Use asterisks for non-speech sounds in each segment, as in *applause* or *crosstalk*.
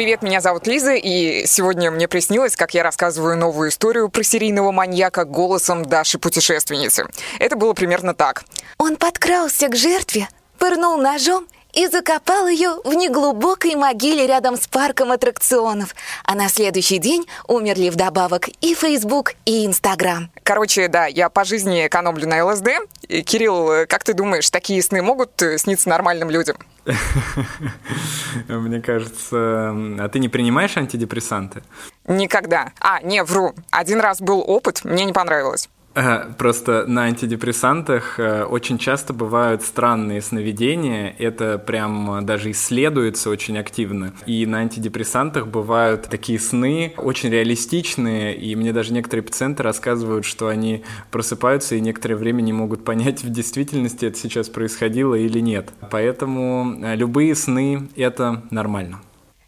Привет, меня зовут Лиза, и сегодня мне приснилось, как я рассказываю новую историю про серийного маньяка голосом Даши-путешественницы. Это было примерно так. Он подкрался к жертве, пырнул ножом и закопал ее в неглубокой могиле рядом с парком аттракционов. А на следующий день умерли вдобавок и Facebook, и Instagram. Короче, да, я по жизни экономлю на ЛСД. Кирилл, как ты думаешь, такие сны могут э, сниться нормальным людям? *laughs* Мне кажется... А ты не принимаешь антидепрессанты? Никогда. А, не, вру. Один раз был опыт, мне не понравилось. Э, просто на антидепрессантах э, очень часто бывают странные сновидения. Это прям даже исследуется очень активно. И на антидепрессантах бывают такие сны очень реалистичные. И мне даже некоторые пациенты рассказывают, что они просыпаются и некоторое время не могут понять, *laughs* в действительности это сейчас происходило или нет. Поэтому э, любые сны — это нормально.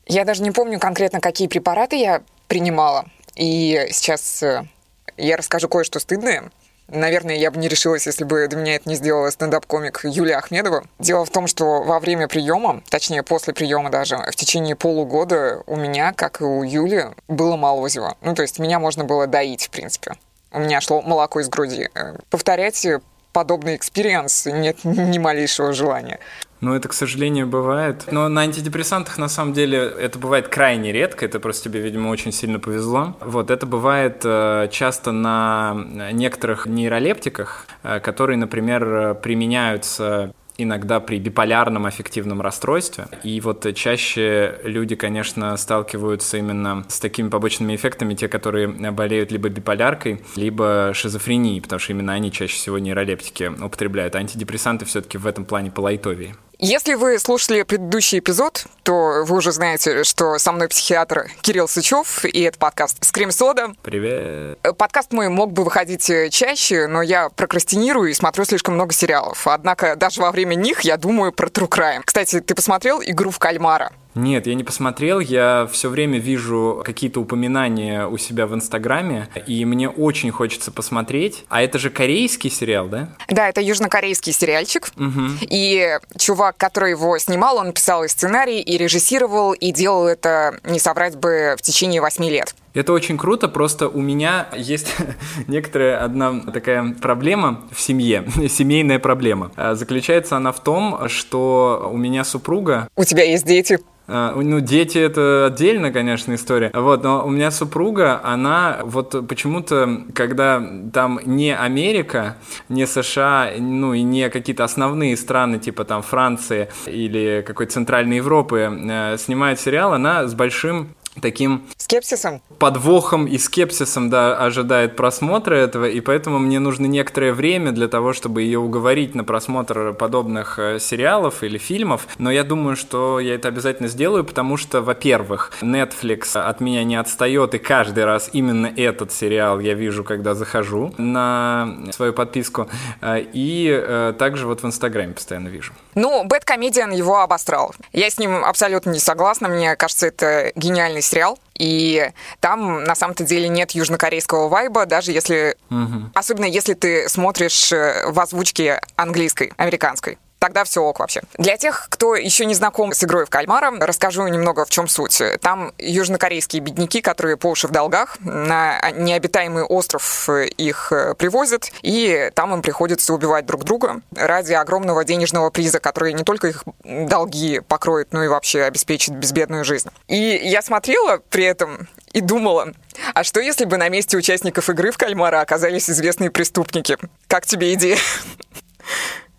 Я даже не помню конкретно, какие препараты я принимала. И сейчас я расскажу кое-что стыдное. Наверное, я бы не решилась, если бы до меня это не сделала стендап-комик Юлия Ахмедова. Дело в том, что во время приема, точнее после приема даже, в течение полугода у меня, как и у Юли, было молозиво. Ну, то есть меня можно было доить, в принципе. У меня шло молоко из груди. Э, повторять подобный experience нет ни малейшего желания. Ну, это, к сожалению, бывает. Но на антидепрессантах, на самом деле, это бывает крайне редко. Это просто тебе, видимо, очень сильно повезло. Вот, это бывает э, часто на некоторых нейролептиках, э, которые, например, применяются иногда при биполярном аффективном расстройстве. И вот чаще люди, конечно, сталкиваются именно с такими побочными эффектами, те, которые болеют либо биполяркой, либо шизофренией, потому что именно они чаще всего нейролептики употребляют. Антидепрессанты все-таки в этом плане полайтовее. Если вы слушали предыдущий эпизод, то вы уже знаете, что со мной психиатр Кирилл Сычев, и это подкаст «Скрим Сода». Привет. Подкаст мой мог бы выходить чаще, но я прокрастинирую и смотрю слишком много сериалов. Однако даже во время них я думаю про True Crime. Кстати, ты посмотрел «Игру в кальмара»? Нет, я не посмотрел. Я все время вижу какие-то упоминания у себя в Инстаграме, и мне очень хочется посмотреть. А это же корейский сериал, да? Да, это южнокорейский сериальчик. Угу. И чувак, который его снимал, он писал и сценарий, и режиссировал, и делал это, не соврать бы, в течение восьми лет. Это очень круто, просто у меня есть *laughs* некоторая одна такая проблема в семье, *laughs* семейная проблема. А, заключается она в том, что у меня супруга... У тебя есть дети? А, ну, дети это отдельно, конечно, история. Вот, но у меня супруга, она вот почему-то, когда там не Америка, не США, ну и не какие-то основные страны, типа там Франции или какой-то Центральной Европы, э, снимает сериал, она с большим таким скепсисом? Подвохом и скепсисом да ожидает просмотра этого и поэтому мне нужно некоторое время для того чтобы ее уговорить на просмотр подобных э, сериалов или фильмов. Но я думаю что я это обязательно сделаю потому что во-первых Netflix от меня не отстает и каждый раз именно этот сериал я вижу когда захожу на свою подписку. Э, и э, также вот в Инстаграме постоянно вижу. Ну Бэт Комедиан его обострал я с ним абсолютно не согласна. Мне кажется это гениальный сериал, и там на самом-то деле нет южнокорейского вайба, даже если... Угу. Особенно если ты смотришь э, в озвучке английской, американской тогда все ок вообще. Для тех, кто еще не знаком с игрой в кальмара, расскажу немного в чем суть. Там южнокорейские бедняки, которые по уши в долгах, на необитаемый остров их э, привозят, и там им приходится убивать друг друга ради огромного денежного приза, который не только их долги покроет, но и вообще обеспечит безбедную жизнь. И я смотрела при этом и думала, а что если бы на месте участников игры в кальмара оказались известные преступники? Как тебе идея?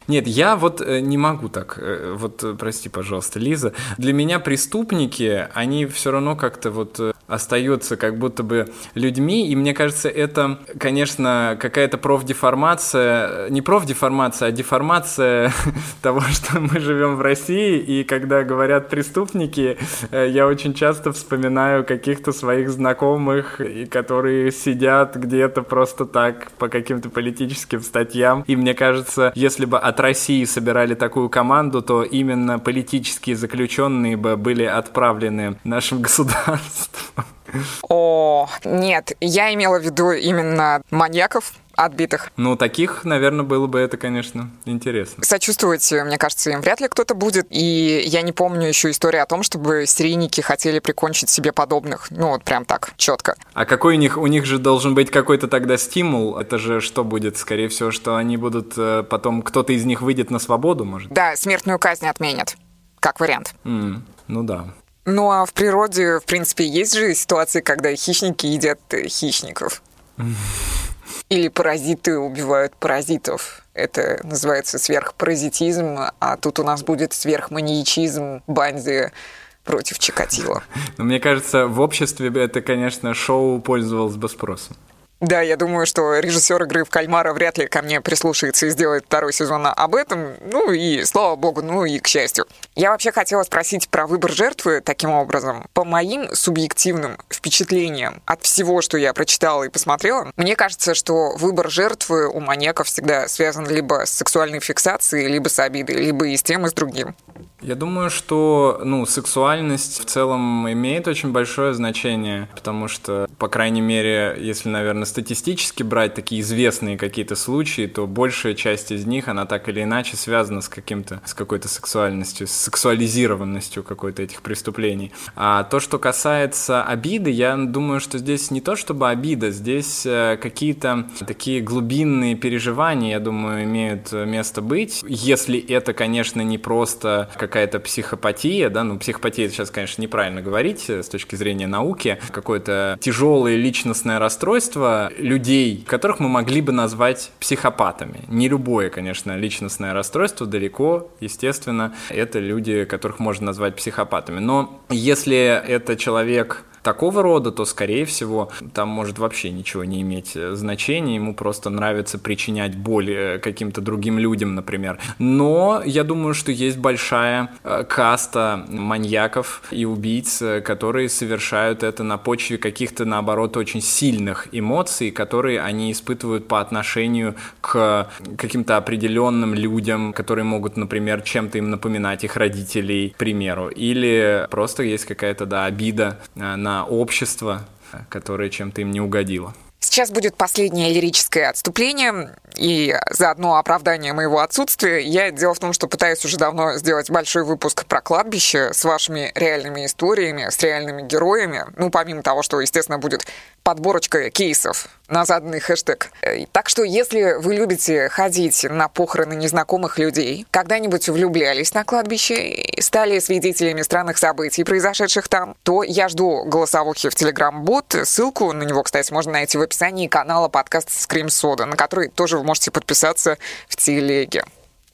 Нет, я вот э, не могу так. Э, вот, э, прости, пожалуйста, Лиза. Для меня преступники, они все равно как-то вот остаются как будто бы людьми, и мне кажется, это, конечно, какая-то профдеформация, не профдеформация, а деформация *laughs* того, что мы живем в России, и когда говорят преступники, я очень часто вспоминаю каких-то своих знакомых, которые сидят где-то просто так по каким-то политическим статьям, и мне кажется, если бы от России собирали такую команду, то именно политические заключенные бы были отправлены нашим *laughs* государством. О, нет, я имела в виду именно маньяков, отбитых. Ну, таких, наверное, было бы это, конечно, интересно. Сочувствовать, мне кажется, им вряд ли кто-то будет. И я не помню еще истории о том, чтобы серийники хотели прикончить себе подобных. Ну, вот прям так, четко. А какой у них? У них же должен быть какой-то тогда стимул. Это же что будет? Скорее всего, что они будут э, потом... Кто-то из них выйдет на свободу, может? Да, смертную казнь отменят. Как вариант. Mm, ну да. Ну а в природе, в принципе, есть же ситуации, когда хищники едят э, хищников. *laughs* Или паразиты убивают паразитов. Это называется сверхпаразитизм, а тут у нас будет сверхманьячизм Банзи против Чикатило. *laughs* Но мне кажется, в обществе это, конечно, шоу пользовалось бы спросом. Да, я думаю, что режиссер игры в кальмара вряд ли ко мне прислушается и сделает второй сезон об этом. Ну и слава богу, ну и к счастью. Я вообще хотела спросить про выбор жертвы таким образом. По моим субъективным впечатлениям от всего, что я прочитала и посмотрела, мне кажется, что выбор жертвы у маньяков всегда связан либо с сексуальной фиксацией, либо с обидой, либо и с тем, и с другим. Я думаю, что ну, сексуальность в целом имеет очень большое значение, потому что, по крайней мере, если, наверное, статистически брать такие известные какие-то случаи, то большая часть из них, она так или иначе связана с каким-то, с какой-то сексуальностью, с сексуализированностью какой-то этих преступлений. А то, что касается обиды, я думаю, что здесь не то чтобы обида, здесь э, какие-то такие глубинные переживания, я думаю, имеют место быть. Если это, конечно, не просто как какая-то психопатия, да, ну, психопатия сейчас, конечно, неправильно говорить э, с точки зрения науки, какое-то тяжелое личностное расстройство людей, которых мы могли бы назвать психопатами. Не любое, конечно, личностное расстройство, далеко, естественно, это люди, которых можно назвать психопатами. Но если это человек такого рода, то, скорее всего, там может вообще ничего не иметь э, значения, ему просто нравится причинять боль э, каким-то другим людям, например. Но я думаю, что есть большая э, каста маньяков и убийц, которые совершают это на почве каких-то, наоборот, очень сильных эмоций, которые они испытывают по отношению к каким-то определенным людям, которые могут, например, чем-то им напоминать их родителей, к примеру. Или просто есть какая-то, да, обида на на общество, которое чем-то им не угодило. Сейчас будет последнее лирическое отступление и заодно оправдание моего отсутствия. Я дело в том, что пытаюсь уже давно сделать большой выпуск про кладбище с вашими реальными историями, с реальными героями. Ну, помимо того, что, естественно, будет подборочка кейсов на заданный хэштег. Э, так что, если вы любите ходить на похороны незнакомых людей, когда-нибудь влюблялись на кладбище и стали свидетелями странных событий, произошедших там, то я жду голосовухи в Telegram-бот. Ссылку на него, кстати, можно найти в описании канала подкаста Scream Soda, на который тоже вы можете подписаться в телеге.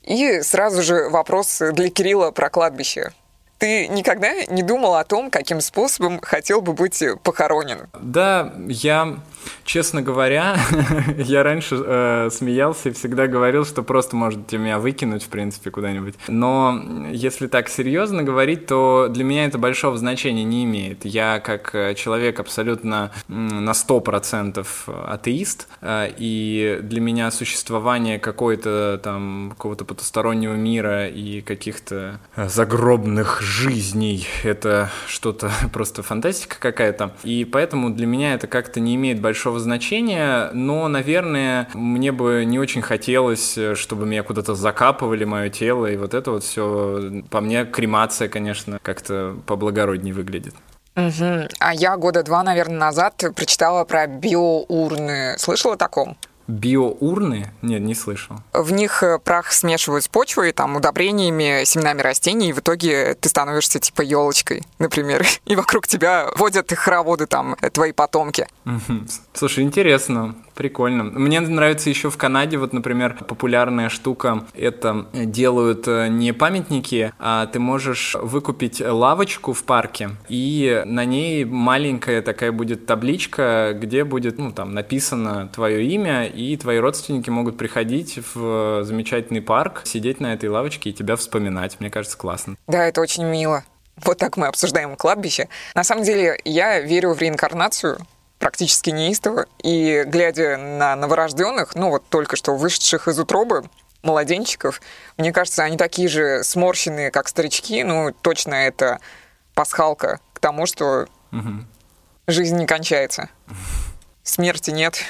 И сразу же вопрос для Кирилла про кладбище. Ты никогда не думал о том, каким способом хотел бы быть похоронен? Да, я Честно говоря, *laughs* я раньше э, смеялся и всегда говорил, что просто можете меня выкинуть, в принципе, куда-нибудь. Но если так серьезно говорить, то для меня это большого значения не имеет. Я как э, человек абсолютно на 100% атеист, э, и для меня существование какой-то там какого-то потустороннего мира и каких-то загробных жизней — это что-то *laughs* просто фантастика какая-то. И поэтому для меня это как-то не имеет большого значения, но, наверное, мне бы не очень хотелось, чтобы меня куда-то закапывали, мое тело, и вот это вот все. По мне, кремация, конечно, как-то поблагороднее выглядит. Угу. А я года два, наверное, назад прочитала про биоурны. Слышала о таком? Биоурны? Нет, не слышал. В них э, прах смешивают с почвой, там, удобрениями, семенами растений, и в итоге ты становишься типа елочкой, например, *laughs* и вокруг тебя водят хороводы там твои потомки. Слушай, интересно. Прикольно. Мне нравится еще в Канаде, вот, например, популярная штука, это делают э, не памятники, а ты можешь выкупить лавочку в парке, и на ней маленькая такая будет табличка, где будет, ну, там, написано твое имя, и твои родственники могут приходить в замечательный парк, сидеть на этой лавочке и тебя вспоминать. Мне кажется, классно. Да, это очень мило. Вот так мы обсуждаем кладбище. На самом деле, я верю в реинкарнацию, практически неистово. И глядя на новорожденных, ну вот только что вышедших из утробы, младенчиков, мне кажется, они такие же сморщенные, как старички. Ну, точно это пасхалка к тому, что угу. жизнь не кончается. Смерти нет,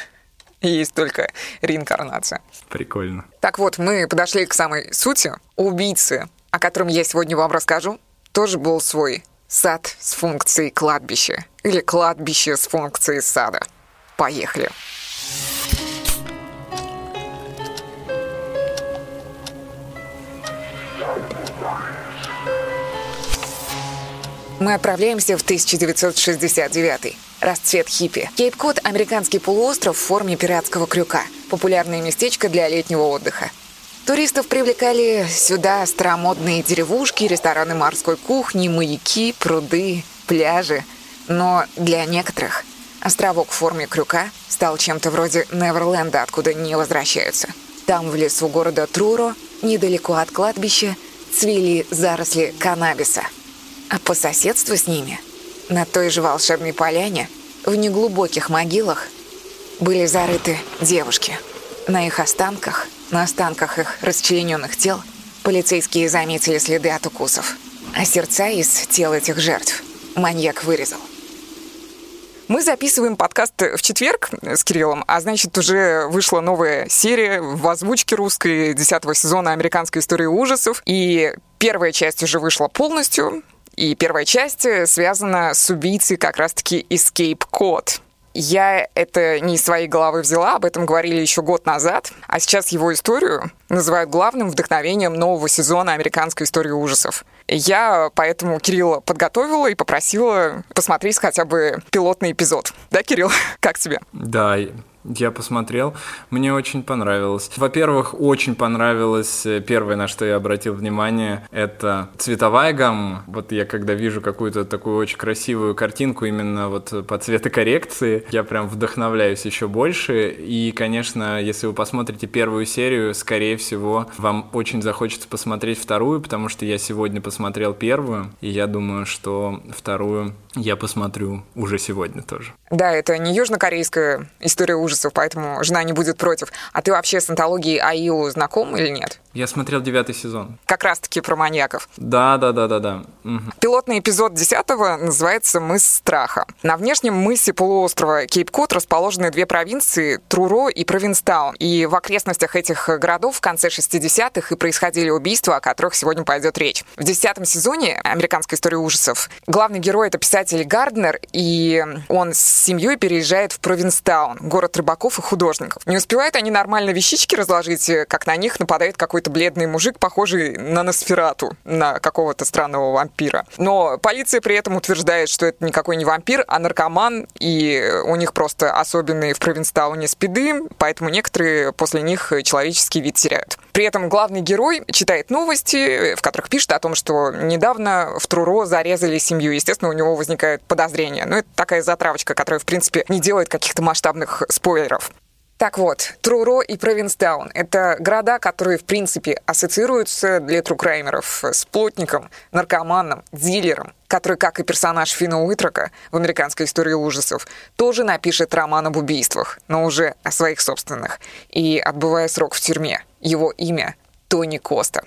есть только реинкарнация. Прикольно. Так вот, мы подошли к самой сути. Убийцы, о котором я сегодня вам расскажу, тоже был свой сад с функцией кладбища. Или кладбище с функцией сада. Поехали. Мы отправляемся в 1969 Расцвет хиппи. Кейп-Кот – американский полуостров в форме пиратского крюка. Популярное местечко для летнего отдыха. Туристов привлекали сюда старомодные деревушки, рестораны морской кухни, маяки, пруды, пляжи. Но для некоторых островок в форме крюка стал чем-то вроде Неверленда, откуда не возвращаются. Там, в лесу города Труро, недалеко от кладбища, цвели заросли каннабиса – а по соседству с ними, на той же волшебной поляне, в неглубоких могилах, были зарыты девушки. На их останках, на останках их расчлененных тел, полицейские заметили следы от укусов. А сердца из тел этих жертв маньяк вырезал. Мы записываем подкаст в четверг с Кириллом, а значит, уже вышла новая серия в озвучке русской десятого сезона «Американской истории ужасов». И первая часть уже вышла полностью. И первая часть связана с убийцей как раз-таки Escape Code. Я это не из своей головы взяла, об этом говорили еще год назад, а сейчас его историю называют главным вдохновением нового сезона американской истории ужасов. Я поэтому Кирилла подготовила и попросила посмотреть хотя бы пилотный эпизод. Да, Кирилл? *laughs* Как тебе? Да, я посмотрел, мне очень понравилось. Во-первых, очень понравилось, э, первое, на что я обратил внимание, это цветовая гамма. Вот я когда вижу какую-то такую очень красивую картинку именно вот по цветокоррекции, я прям вдохновляюсь еще больше. И, конечно, если вы посмотрите первую серию, скорее всего, вам очень захочется посмотреть вторую, потому что я сегодня посмотрел первую, и я думаю, что вторую я посмотрю уже сегодня тоже. Да, это не южнокорейская история ужасов, поэтому жена не будет против. А ты вообще с антологией АИУ знаком или нет? Я смотрел девятый сезон. Как раз-таки про маньяков. Да, да, да, да, да. Угу. Пилотный эпизод десятого называется «Мыс страха». На внешнем мысе полуострова Кейп-Кот расположены две провинции – Труро и Провинстаун. И в окрестностях этих городов в конце 60-х и происходили убийства, о которых сегодня пойдет речь. В десятом сезоне «Американской истории ужасов» главный герой – это писатель Гарднер, и он с семьей переезжает в Провинстаун, город рыбаков и художников. Не успевают они нормально вещички разложить, как на них нападает какой какой-то бледный мужик, похожий на Носферату, на какого-то странного вампира. Но полиция при этом утверждает, что это никакой не вампир, а наркоман, и у них просто особенные в Провинстауне спиды, поэтому некоторые после них человеческий вид теряют. При этом главный герой читает новости, в которых пишет о том, что недавно в Труро зарезали семью. Естественно, у него возникает подозрение. Но это такая затравочка, которая, в принципе, не делает каких-то масштабных спойлеров. Так вот, Труро и Провинстаун — это города, которые, в принципе, ассоциируются для трукраймеров с плотником, наркоманом, дилером, который, как и персонаж Фина Уитрока в американской истории ужасов, тоже напишет роман об убийствах, но уже о своих собственных, и отбывая срок в тюрьме. Его имя — Тони Коста.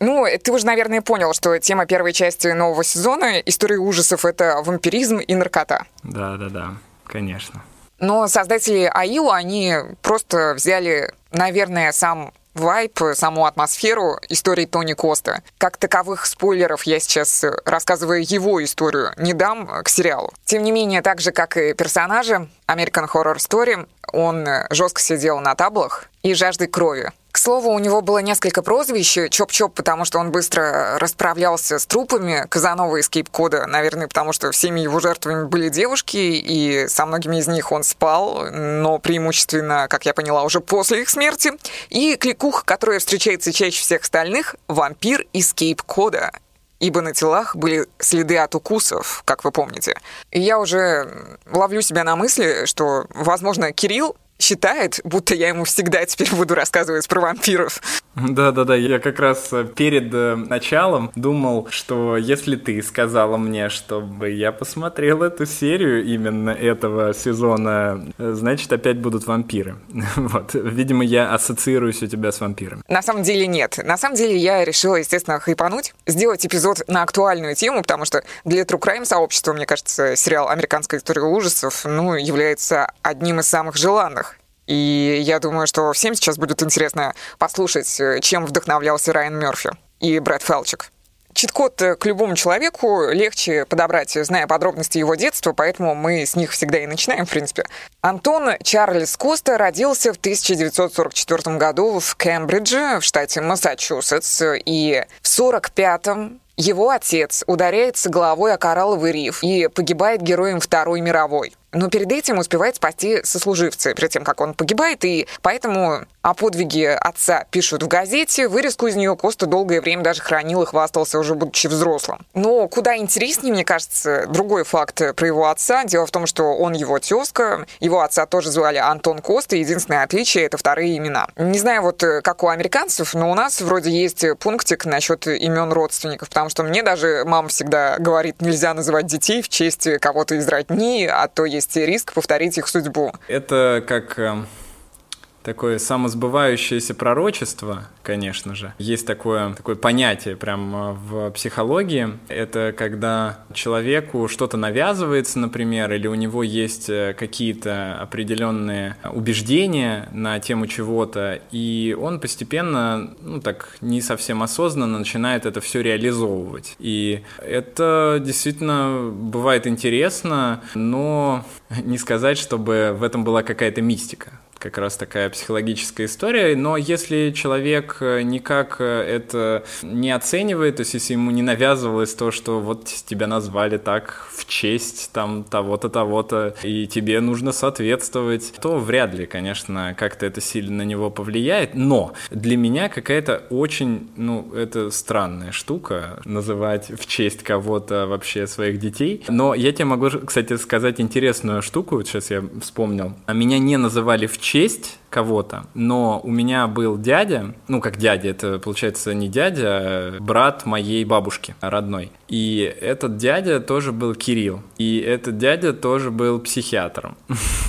Ну, ты уже, наверное, понял, что тема первой части нового сезона истории ужасов — это вампиризм и наркота. Да-да-да, конечно. Но создатели АИЛа, они просто взяли, наверное, сам вайп, саму атмосферу истории Тони Коста. Как таковых спойлеров я сейчас рассказываю его историю, не дам к сериалу. Тем не менее, так же, как и персонажи American Horror Story, он жестко сидел на таблах и жаждой крови. К слову, у него было несколько прозвищ. Чоп-Чоп, потому что он быстро расправлялся с трупами. Казанова из Кейп-Кода, наверное, потому что всеми его жертвами были девушки, и со многими из них он спал, но преимущественно, как я поняла, уже после их смерти. И кликух, которая встречается чаще всех остальных, вампир из Кейп-Кода ибо на телах были следы от укусов, как вы помните. И я уже ловлю себя на мысли, что, возможно, Кирилл считает, будто я ему всегда теперь буду рассказывать про вампиров. Да-да-да, я как раз э, перед э, началом думал, что если ты сказала мне, чтобы я посмотрел эту серию именно этого сезона, э, значит, опять будут вампиры. *laughs* Вот. Видимо, я ассоциируюсь у тебя с вампирами. На самом деле нет. На самом деле я решила, естественно, хайпануть, сделать эпизод на актуальную тему, потому что для True Crime сообщества, мне кажется, сериал «Американская история ужасов» ну, является одним из самых желанных. И я думаю, что всем сейчас будет интересно послушать, э, чем вдохновлялся Райан Мерфи и Брэд Фелчик. Чит-код э, к любому человеку легче подобрать, зная подробности его детства, поэтому мы с них всегда и начинаем, в принципе. Антон Чарльз Коста родился в 1944 году в Кембридже, в штате Массачусетс, и в 1945-м его отец ударяется головой о коралловый риф и погибает героем Второй мировой но перед этим успевает спасти сослуживца, перед тем, как он погибает, и поэтому о подвиге отца пишут в газете, вырезку из нее Коста долгое время даже хранил и хвастался, уже будучи взрослым. Но куда интереснее, мне кажется, другой факт про его отца. Дело в том, что он его тезка, его отца тоже звали Антон Коста, единственное отличие — это вторые имена. Не знаю, вот как у американцев, но у нас вроде есть пунктик насчет имен родственников, потому что мне даже мама всегда говорит, нельзя называть детей в честь кого-то из родни, а то есть риск повторить их судьбу. Это как эм, такое самосбывающееся пророчество, конечно же. Есть такое, такое понятие прям э, в психологии. Это когда человеку что-то навязывается, например, или у него есть э, какие-то определенные убеждения на тему чего-то, и он постепенно, ну так, не совсем осознанно начинает это все реализовывать. И это действительно бывает интересно, но не сказать, чтобы в этом была какая-то мистика как раз такая психологическая история, но если человек э, никак э, это не оценивает, то есть если ему не навязывалось то, что вот тебя назвали так в честь там того-то, того-то, и тебе нужно соответствовать, то вряд ли, конечно, как-то это сильно на него повлияет, но для меня какая-то очень, ну, это странная штука, называть в честь кого-то вообще своих детей, но я тебе могу, кстати, сказать интересную штуку, вот сейчас я вспомнил, а меня не называли в честь кого-то, но у меня был дядя, ну как дядя, это получается не дядя, а брат моей бабушки родной. И этот дядя тоже был Кирилл. И этот дядя тоже был психиатром.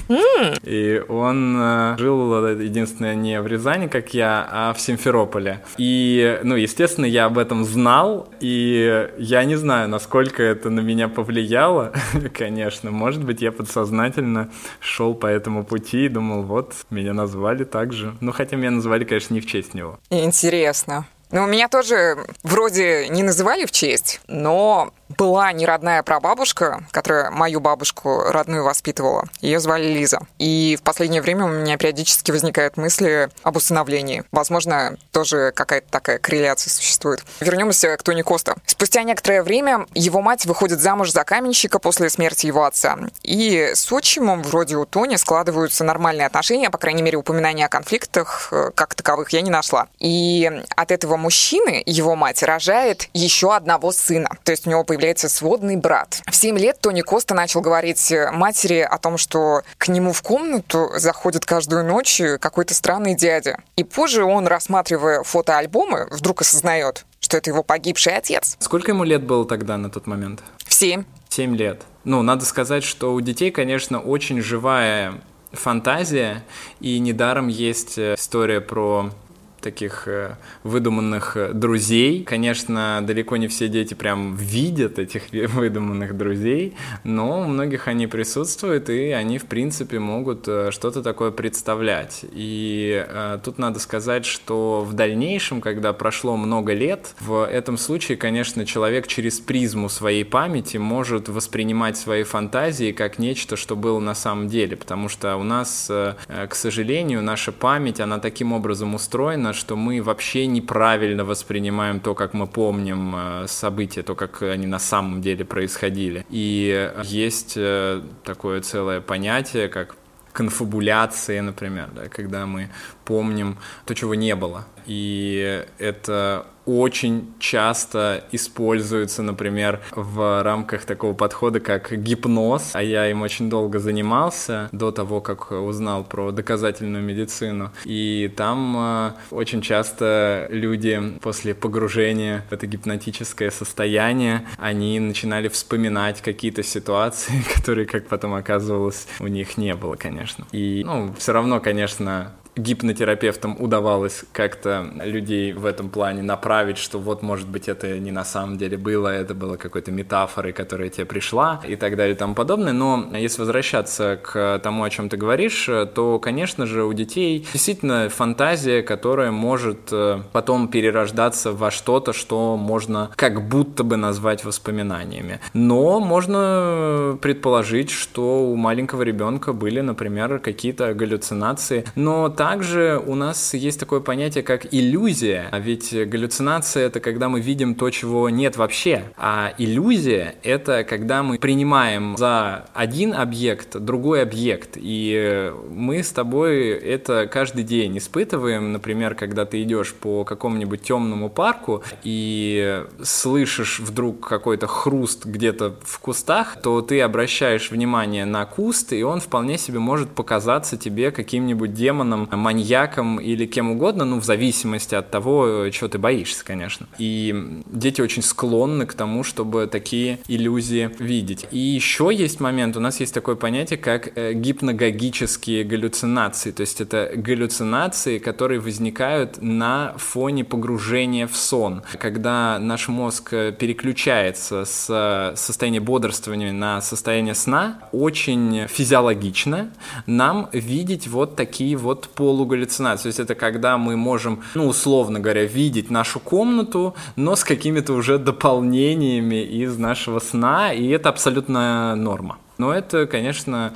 Mm. И он э, жил, единственное, не в Рязани, как я, а в Симферополе. И, ну, естественно, я об этом знал, и я не знаю, насколько это на меня повлияло, *laughs* конечно. Может быть, я подсознательно шел по этому пути и думал, вот, меня назвали так же. Ну, хотя меня назвали, конечно, не в честь него. Интересно. Ну, меня тоже вроде не называли в честь, но была неродная прабабушка, которая мою бабушку родную воспитывала. Ее звали Лиза. И в последнее время у меня периодически возникают мысли об усыновлении. Возможно, тоже какая-то такая корреляция существует. Вернемся к Тони Коста. Спустя некоторое время его мать выходит замуж за каменщика после смерти его отца. И с отчимом вроде у Тони складываются нормальные отношения, по крайней мере, упоминания о конфликтах э, как таковых я не нашла. И от этого мужчины его мать рожает еще одного сына. То есть у него появляется сводный брат. В 7 лет Тони Коста начал говорить матери о том, что к нему в комнату заходит каждую ночь какой-то странный дядя. И позже он, рассматривая фотоальбомы, вдруг осознает, что это его погибший отец. Сколько ему лет было тогда на тот момент? В семь. Семь лет. Ну, надо сказать, что у детей, конечно, очень живая фантазия, и недаром есть э, история про таких э, выдуманных э, друзей. Конечно, далеко не все дети прям видят этих *laughs* выдуманных друзей, но у многих они присутствуют, и они, в принципе, могут э, что-то такое представлять. И э, тут надо сказать, что в дальнейшем, когда прошло много лет, в этом случае, конечно, человек через призму своей памяти может воспринимать свои фантазии как нечто, что было на самом деле, потому что у нас, э, к сожалению, наша память, она таким образом устроена, устроено, что мы вообще неправильно воспринимаем то, как мы помним э, события, то, как они на самом деле происходили. И есть э, такое целое понятие, как конфабуляция, например, да, когда мы помним то, чего не было. и это очень часто используется, например, в рамках такого подхода, как гипноз, а я им очень долго занимался до того, как узнал про доказательную медицину. И там э, очень часто люди после погружения в это гипнотическое состояние, они начинали вспоминать какие-то ситуации, *laughs* которые, как потом оказывалось, у них не было, конечно. И, ну, все равно, конечно, гипнотерапевтам удавалось как-то людей в этом плане направить, что вот, может быть, это не на самом деле было, это было какой-то метафорой, которая тебе пришла и так далее и тому подобное. Но если возвращаться к тому, о чем ты говоришь, то, конечно же, у детей действительно фантазия, которая может э, потом перерождаться во что-то, что можно как будто бы назвать воспоминаниями. Но можно предположить, что у маленького ребенка были, например, какие-то галлюцинации, но там также у нас есть такое понятие, как иллюзия. А ведь галлюцинация — это когда мы видим то, чего нет вообще. А иллюзия — это когда мы принимаем за один объект другой объект. И мы с тобой это каждый день испытываем. Например, когда ты идешь по какому-нибудь темному парку и слышишь вдруг какой-то хруст где-то в кустах, то ты обращаешь внимание на куст, и он вполне себе может показаться тебе каким-нибудь демоном, маньяком или кем угодно, ну, в зависимости от того, чего ты боишься, конечно. И дети очень склонны к тому, чтобы такие иллюзии видеть. И еще есть момент, у нас есть такое понятие, как э, гипногогические галлюцинации, то есть это галлюцинации, которые возникают на фоне погружения в сон, когда наш мозг э, переключается с э, состояния бодрствования на состояние сна, очень физиологично нам видеть вот такие вот по полугаллюцинация. То есть это когда мы можем, ну, условно говоря, видеть нашу комнату, но с какими-то уже дополнениями из нашего сна, и это абсолютно норма. Но это, конечно,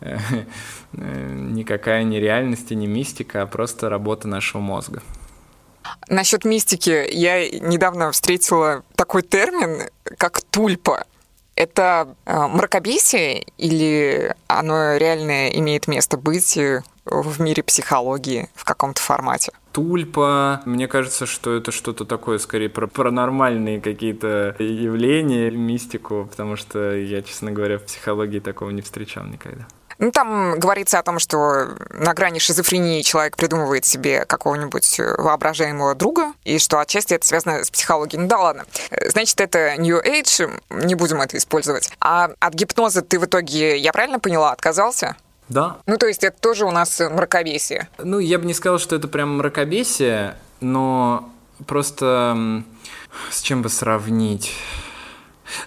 э, э, никакая не реальность и не мистика, а просто работа нашего мозга. Насчет мистики, я недавно встретила такой термин, как тульпа. Это э, мракобесие или оно реально имеет место быть в мире психологии в каком-то формате? Тульпа. Мне кажется, что это что-то такое, скорее, про паранормальные какие-то явления, мистику, потому что я, честно говоря, в психологии такого не встречал никогда. Ну, там говорится о том, что на грани шизофрении человек придумывает себе какого-нибудь воображаемого друга, и что отчасти это связано с психологией. Ну да ладно. Значит, это New Age, не будем это использовать. А от гипноза ты в итоге, я правильно поняла, отказался? Да. Ну, то есть это тоже у нас мракобесие. Ну, я бы не сказал, что это прям мракобесие, но просто с чем бы сравнить?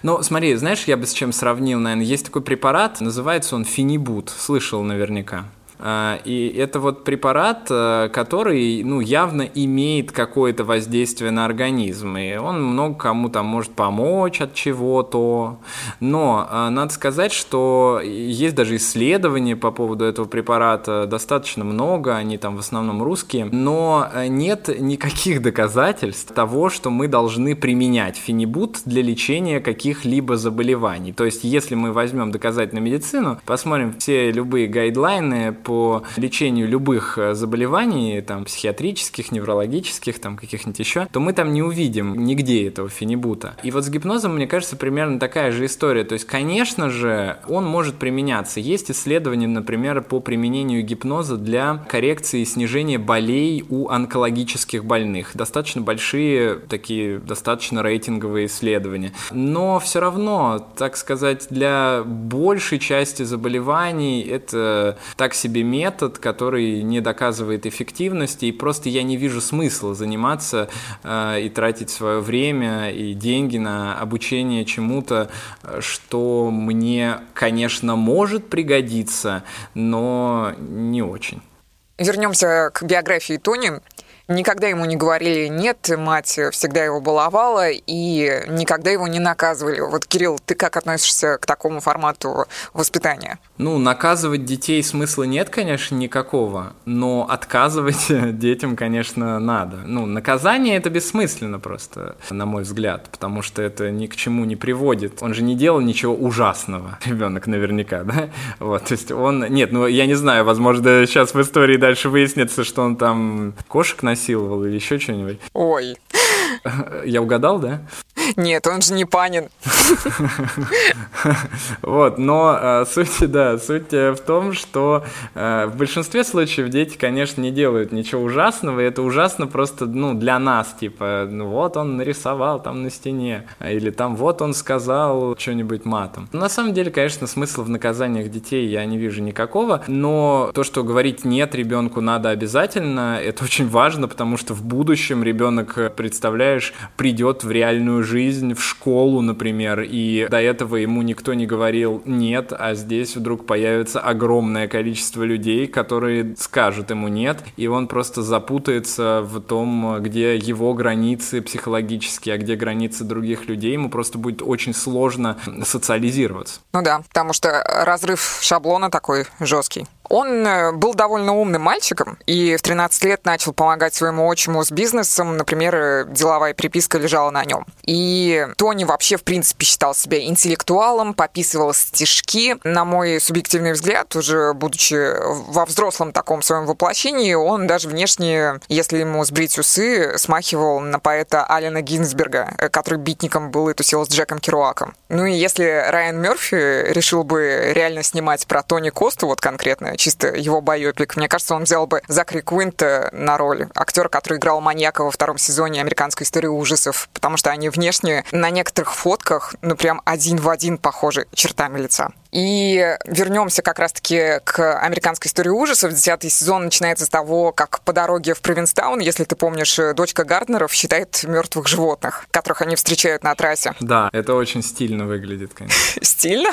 Ну, смотри, знаешь, я бы с чем сравнил, наверное, есть такой препарат, называется он финибут, слышал наверняка. А, и это вот препарат, э, который ну, явно имеет какое-то воздействие на организм. И он много кому там может помочь от чего-то. Но э, надо сказать, что есть даже исследования по поводу этого препарата достаточно много, они там в основном русские. Но э, нет никаких доказательств того, что мы должны применять фенибут для лечения каких-либо заболеваний. То есть, если мы возьмем доказательную медицину, посмотрим все любые гайдлайны по по лечению любых э, заболеваний, там, психиатрических, неврологических, там, каких-нибудь еще, то мы там не увидим нигде этого фенибута. И вот с гипнозом, мне кажется, примерно такая же история. То есть, конечно же, он может применяться. Есть исследования, например, по применению гипноза для коррекции и снижения болей у онкологических больных. Достаточно большие, такие достаточно рейтинговые исследования. Но все равно, так сказать, для большей части заболеваний это так себе метод, который не доказывает эффективности, и просто я не вижу смысла заниматься э, и тратить свое время и деньги на обучение чему-то, что мне, конечно, может пригодиться, но не очень. Вернемся к биографии Тони. Никогда ему не говорили «нет», мать всегда его баловала и никогда его не наказывали. Вот, Кирилл, ты как относишься к такому формату воспитания? Ну, наказывать детей смысла нет, конечно, никакого, но отказывать *laughs* детям, конечно, надо. Ну, наказание это бессмысленно просто, на мой взгляд, потому что это ни к чему не приводит. Он же не делал ничего ужасного, *laughs* ребенок наверняка, да? Вот, то есть он... Нет, ну, я не знаю, возможно, сейчас в истории дальше выяснится, что он там кошек, наверное, изнасиловал или еще что-нибудь. Ой. *laughs* Я угадал, да? Нет, он же не Панин. Вот, но э, суть, да, суть э, в том, что э, в большинстве случаев дети, конечно, не делают ничего ужасного, и это ужасно просто, ну, для нас, типа, ну вот он нарисовал там на стене, или там вот он сказал что-нибудь матом. На самом деле, конечно, смысла в наказаниях детей я не вижу никакого, но то, что говорить нет ребенку надо обязательно, это очень важно, потому что в будущем ребенок, представляешь, придет в реальную жизнь, в школу, например, и до этого ему никто не говорил нет, а здесь вдруг появится огромное количество людей, которые скажут ему нет, и он просто запутается в том, где его границы психологические, а где границы других людей, ему просто будет очень сложно социализироваться. Ну да, потому что разрыв шаблона такой жесткий. Он э, был довольно умным мальчиком и в 13 лет начал помогать своему отчиму с бизнесом. Например, э, деловая приписка лежала на нем. И Тони вообще, в принципе, считал себя интеллектуалом, пописывал стишки. На мой субъективный взгляд, уже будучи во взрослом таком своем воплощении, он даже внешне, если ему сбрить усы, смахивал на поэта Алина Гинзберга, э, который битником был и тусил с Джеком Керуаком. Ну и если Райан Мерфи решил бы реально снимать про Тони Косту, вот конкретно, чисто его байопик. Мне кажется, он взял бы Закри Куинта на роль актера, который играл маньяка во втором сезоне «Американской истории ужасов», потому что они внешне на некоторых фотках, ну, прям один в один похожи чертами лица. И вернемся как раз-таки к американской истории ужасов. Десятый сезон начинается с того, как по дороге в Провинстаун, если ты помнишь, дочка Гарднеров считает мертвых животных, которых они встречают на трассе. Да, это очень стильно выглядит, конечно. *laughs* Стильно?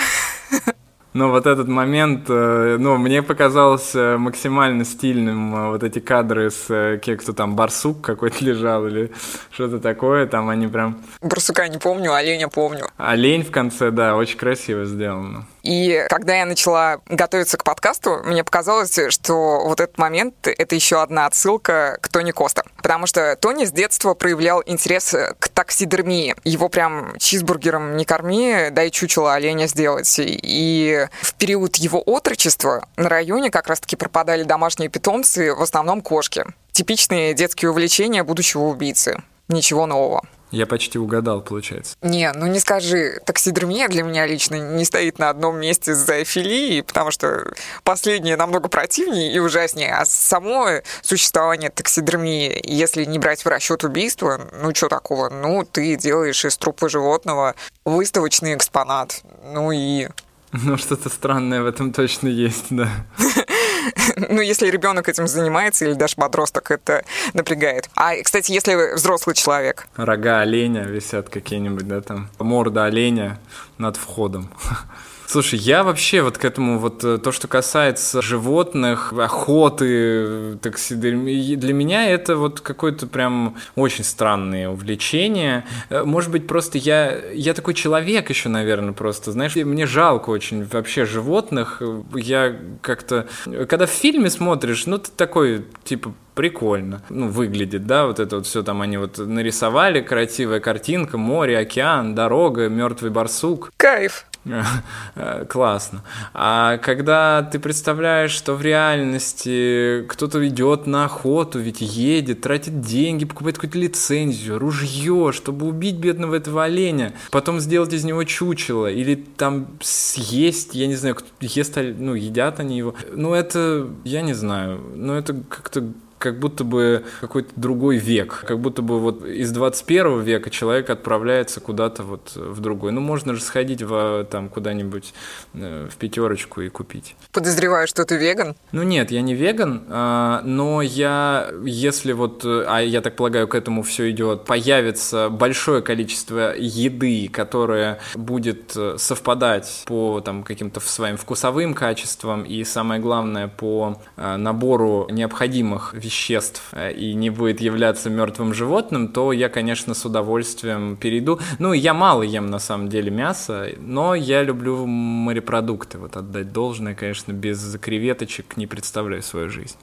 *laughs* Но вот этот момент, э, ну, мне показалось э, максимально стильным э, вот эти кадры с кем кто там, барсук какой-то *laughs* лежал или что-то такое, там они прям... Барсука не помню, оленя помню. Олень в конце, да, очень красиво сделано. И когда я начала готовиться к подкасту, мне показалось, что вот этот момент — это еще одна отсылка к Тони Коста. Потому что Тони с детства проявлял интерес к таксидермии. Его прям чизбургером не корми, дай чучело оленя сделать. И в период его отрочества на районе как раз-таки пропадали домашние питомцы, в основном кошки. Типичные детские увлечения будущего убийцы. Ничего нового. Я почти угадал, получается. Не, ну не скажи. Таксидермия для меня лично не стоит на одном месте с зоофилией, потому что последнее намного противнее и ужаснее. А само существование таксидермии, если не брать в расчет убийства, ну что такого? Ну, ты делаешь из трупа животного выставочный экспонат. Ну и ну, что-то странное в этом точно есть, да. *laughs* *laughs* Ну, если ребенок этим занимается, или даже подросток, это напрягает. А, кстати, если взрослый человек. Рога оленя висят какие-нибудь, да, там. Морда оленя над входом. *laughs* Слушай, я вообще вот к этому вот э, то, что касается животных, охоты, таксидермии, для меня это вот какое-то прям очень странное увлечение. Э, может быть, просто я, я такой человек еще, наверное, просто, знаешь, мне жалко очень вообще животных. Я как-то, когда в фильме смотришь, ну, ты такой, типа, прикольно. Ну, выглядит, да, вот это вот все там они вот нарисовали, красивая картинка, море, океан, дорога, мертвый барсук. Кайф. *laughs* Классно. А когда ты представляешь, что в реальности кто-то идет на охоту, ведь едет, тратит деньги, покупает какую-то лицензию, ружье, чтобы убить бедного этого оленя, потом сделать из него чучело, или там съесть, я не знаю, ест, ну, едят они его. Ну, это, я не знаю, ну, это как-то как будто бы какой-то другой век, как будто бы вот из 21 века человек отправляется куда-то вот в другой. Ну, можно же сходить в, там куда-нибудь э, в пятерочку и купить. Подозреваю, что ты веган? Ну нет, я не веган, а, но я, если вот, а я так полагаю, к этому все идет, появится большое количество еды, которая будет э, совпадать по там каким-то своим вкусовым качествам и самое главное по э, набору необходимых веществ веществ э, и не будет являться мертвым животным, то я, конечно, с удовольствием перейду. Ну, я мало ем на самом деле мясо, но я люблю морепродукты. Вот отдать должное, конечно, без креветочек не представляю свою жизнь.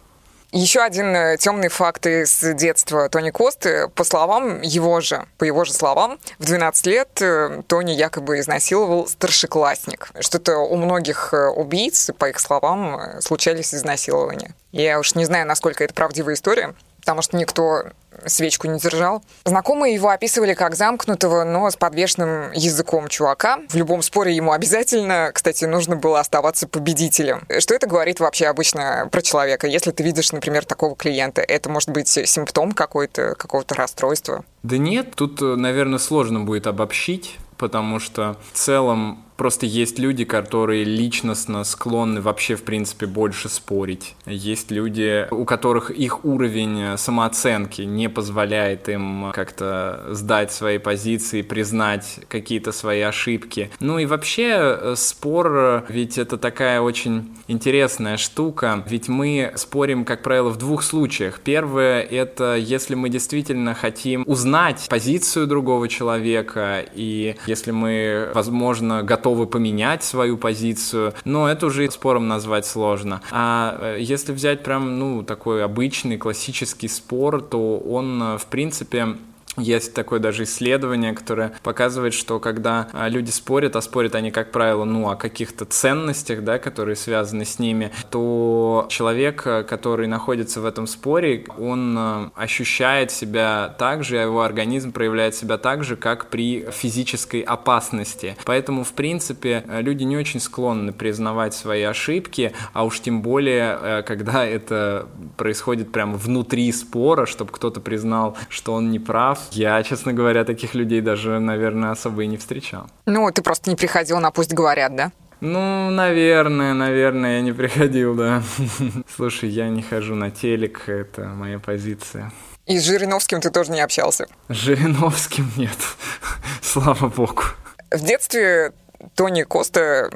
Еще один э, темный факт из детства Тони Косты. По словам его же, по его же словам, в 12 лет э, Тони якобы изнасиловал старшеклассник. Что-то у многих убийц, по их словам, случались изнасилования. Я уж не знаю, насколько это правдивая история. Потому что никто свечку не держал. Знакомые его описывали как замкнутого, но с подвешенным языком чувака. В любом споре ему обязательно, кстати, нужно было оставаться победителем. Что это говорит вообще обычно про человека? Если ты видишь, например, такого клиента, это может быть симптом какой-то, какого-то расстройства? Да нет, тут, наверное, сложно будет обобщить, потому что в целом Просто есть люди, которые личностно склонны вообще, в принципе, больше спорить. Есть люди, у которых их уровень самооценки не позволяет им как-то сдать свои позиции, признать какие-то свои ошибки. Ну и вообще э, спор, ведь это такая очень интересная штука, ведь мы спорим, как правило, в двух случаях. Первое — это если мы действительно хотим узнать позицию другого человека, и если мы, возможно, готовы готовы поменять свою позицию, но это уже спором назвать сложно. А э, если взять прям, ну, такой обычный классический спор, то он, э, в принципе, есть такое даже исследование, которое показывает, что когда а, люди спорят, а спорят они, как правило, ну, о каких-то ценностях, да, которые связаны с ними, то человек, э, который находится в этом споре, он э, ощущает себя так же, а его организм проявляет себя так же, как при физической опасности. Поэтому, в принципе, э, люди не очень склонны признавать свои ошибки, а уж тем более, когда это происходит прямо внутри спора, чтобы кто-то признал, что он не прав, я, честно говоря, таких людей даже, наверное, особо и не встречал. Ну, ты просто не приходил на «Пусть говорят», да? Ну, наверное, наверное, я не приходил, да. *laughs* Слушай, я не хожу на телек, это моя позиция. И с Жириновским ты тоже не общался? С Жириновским нет, *laughs* слава богу. В детстве Тони Коста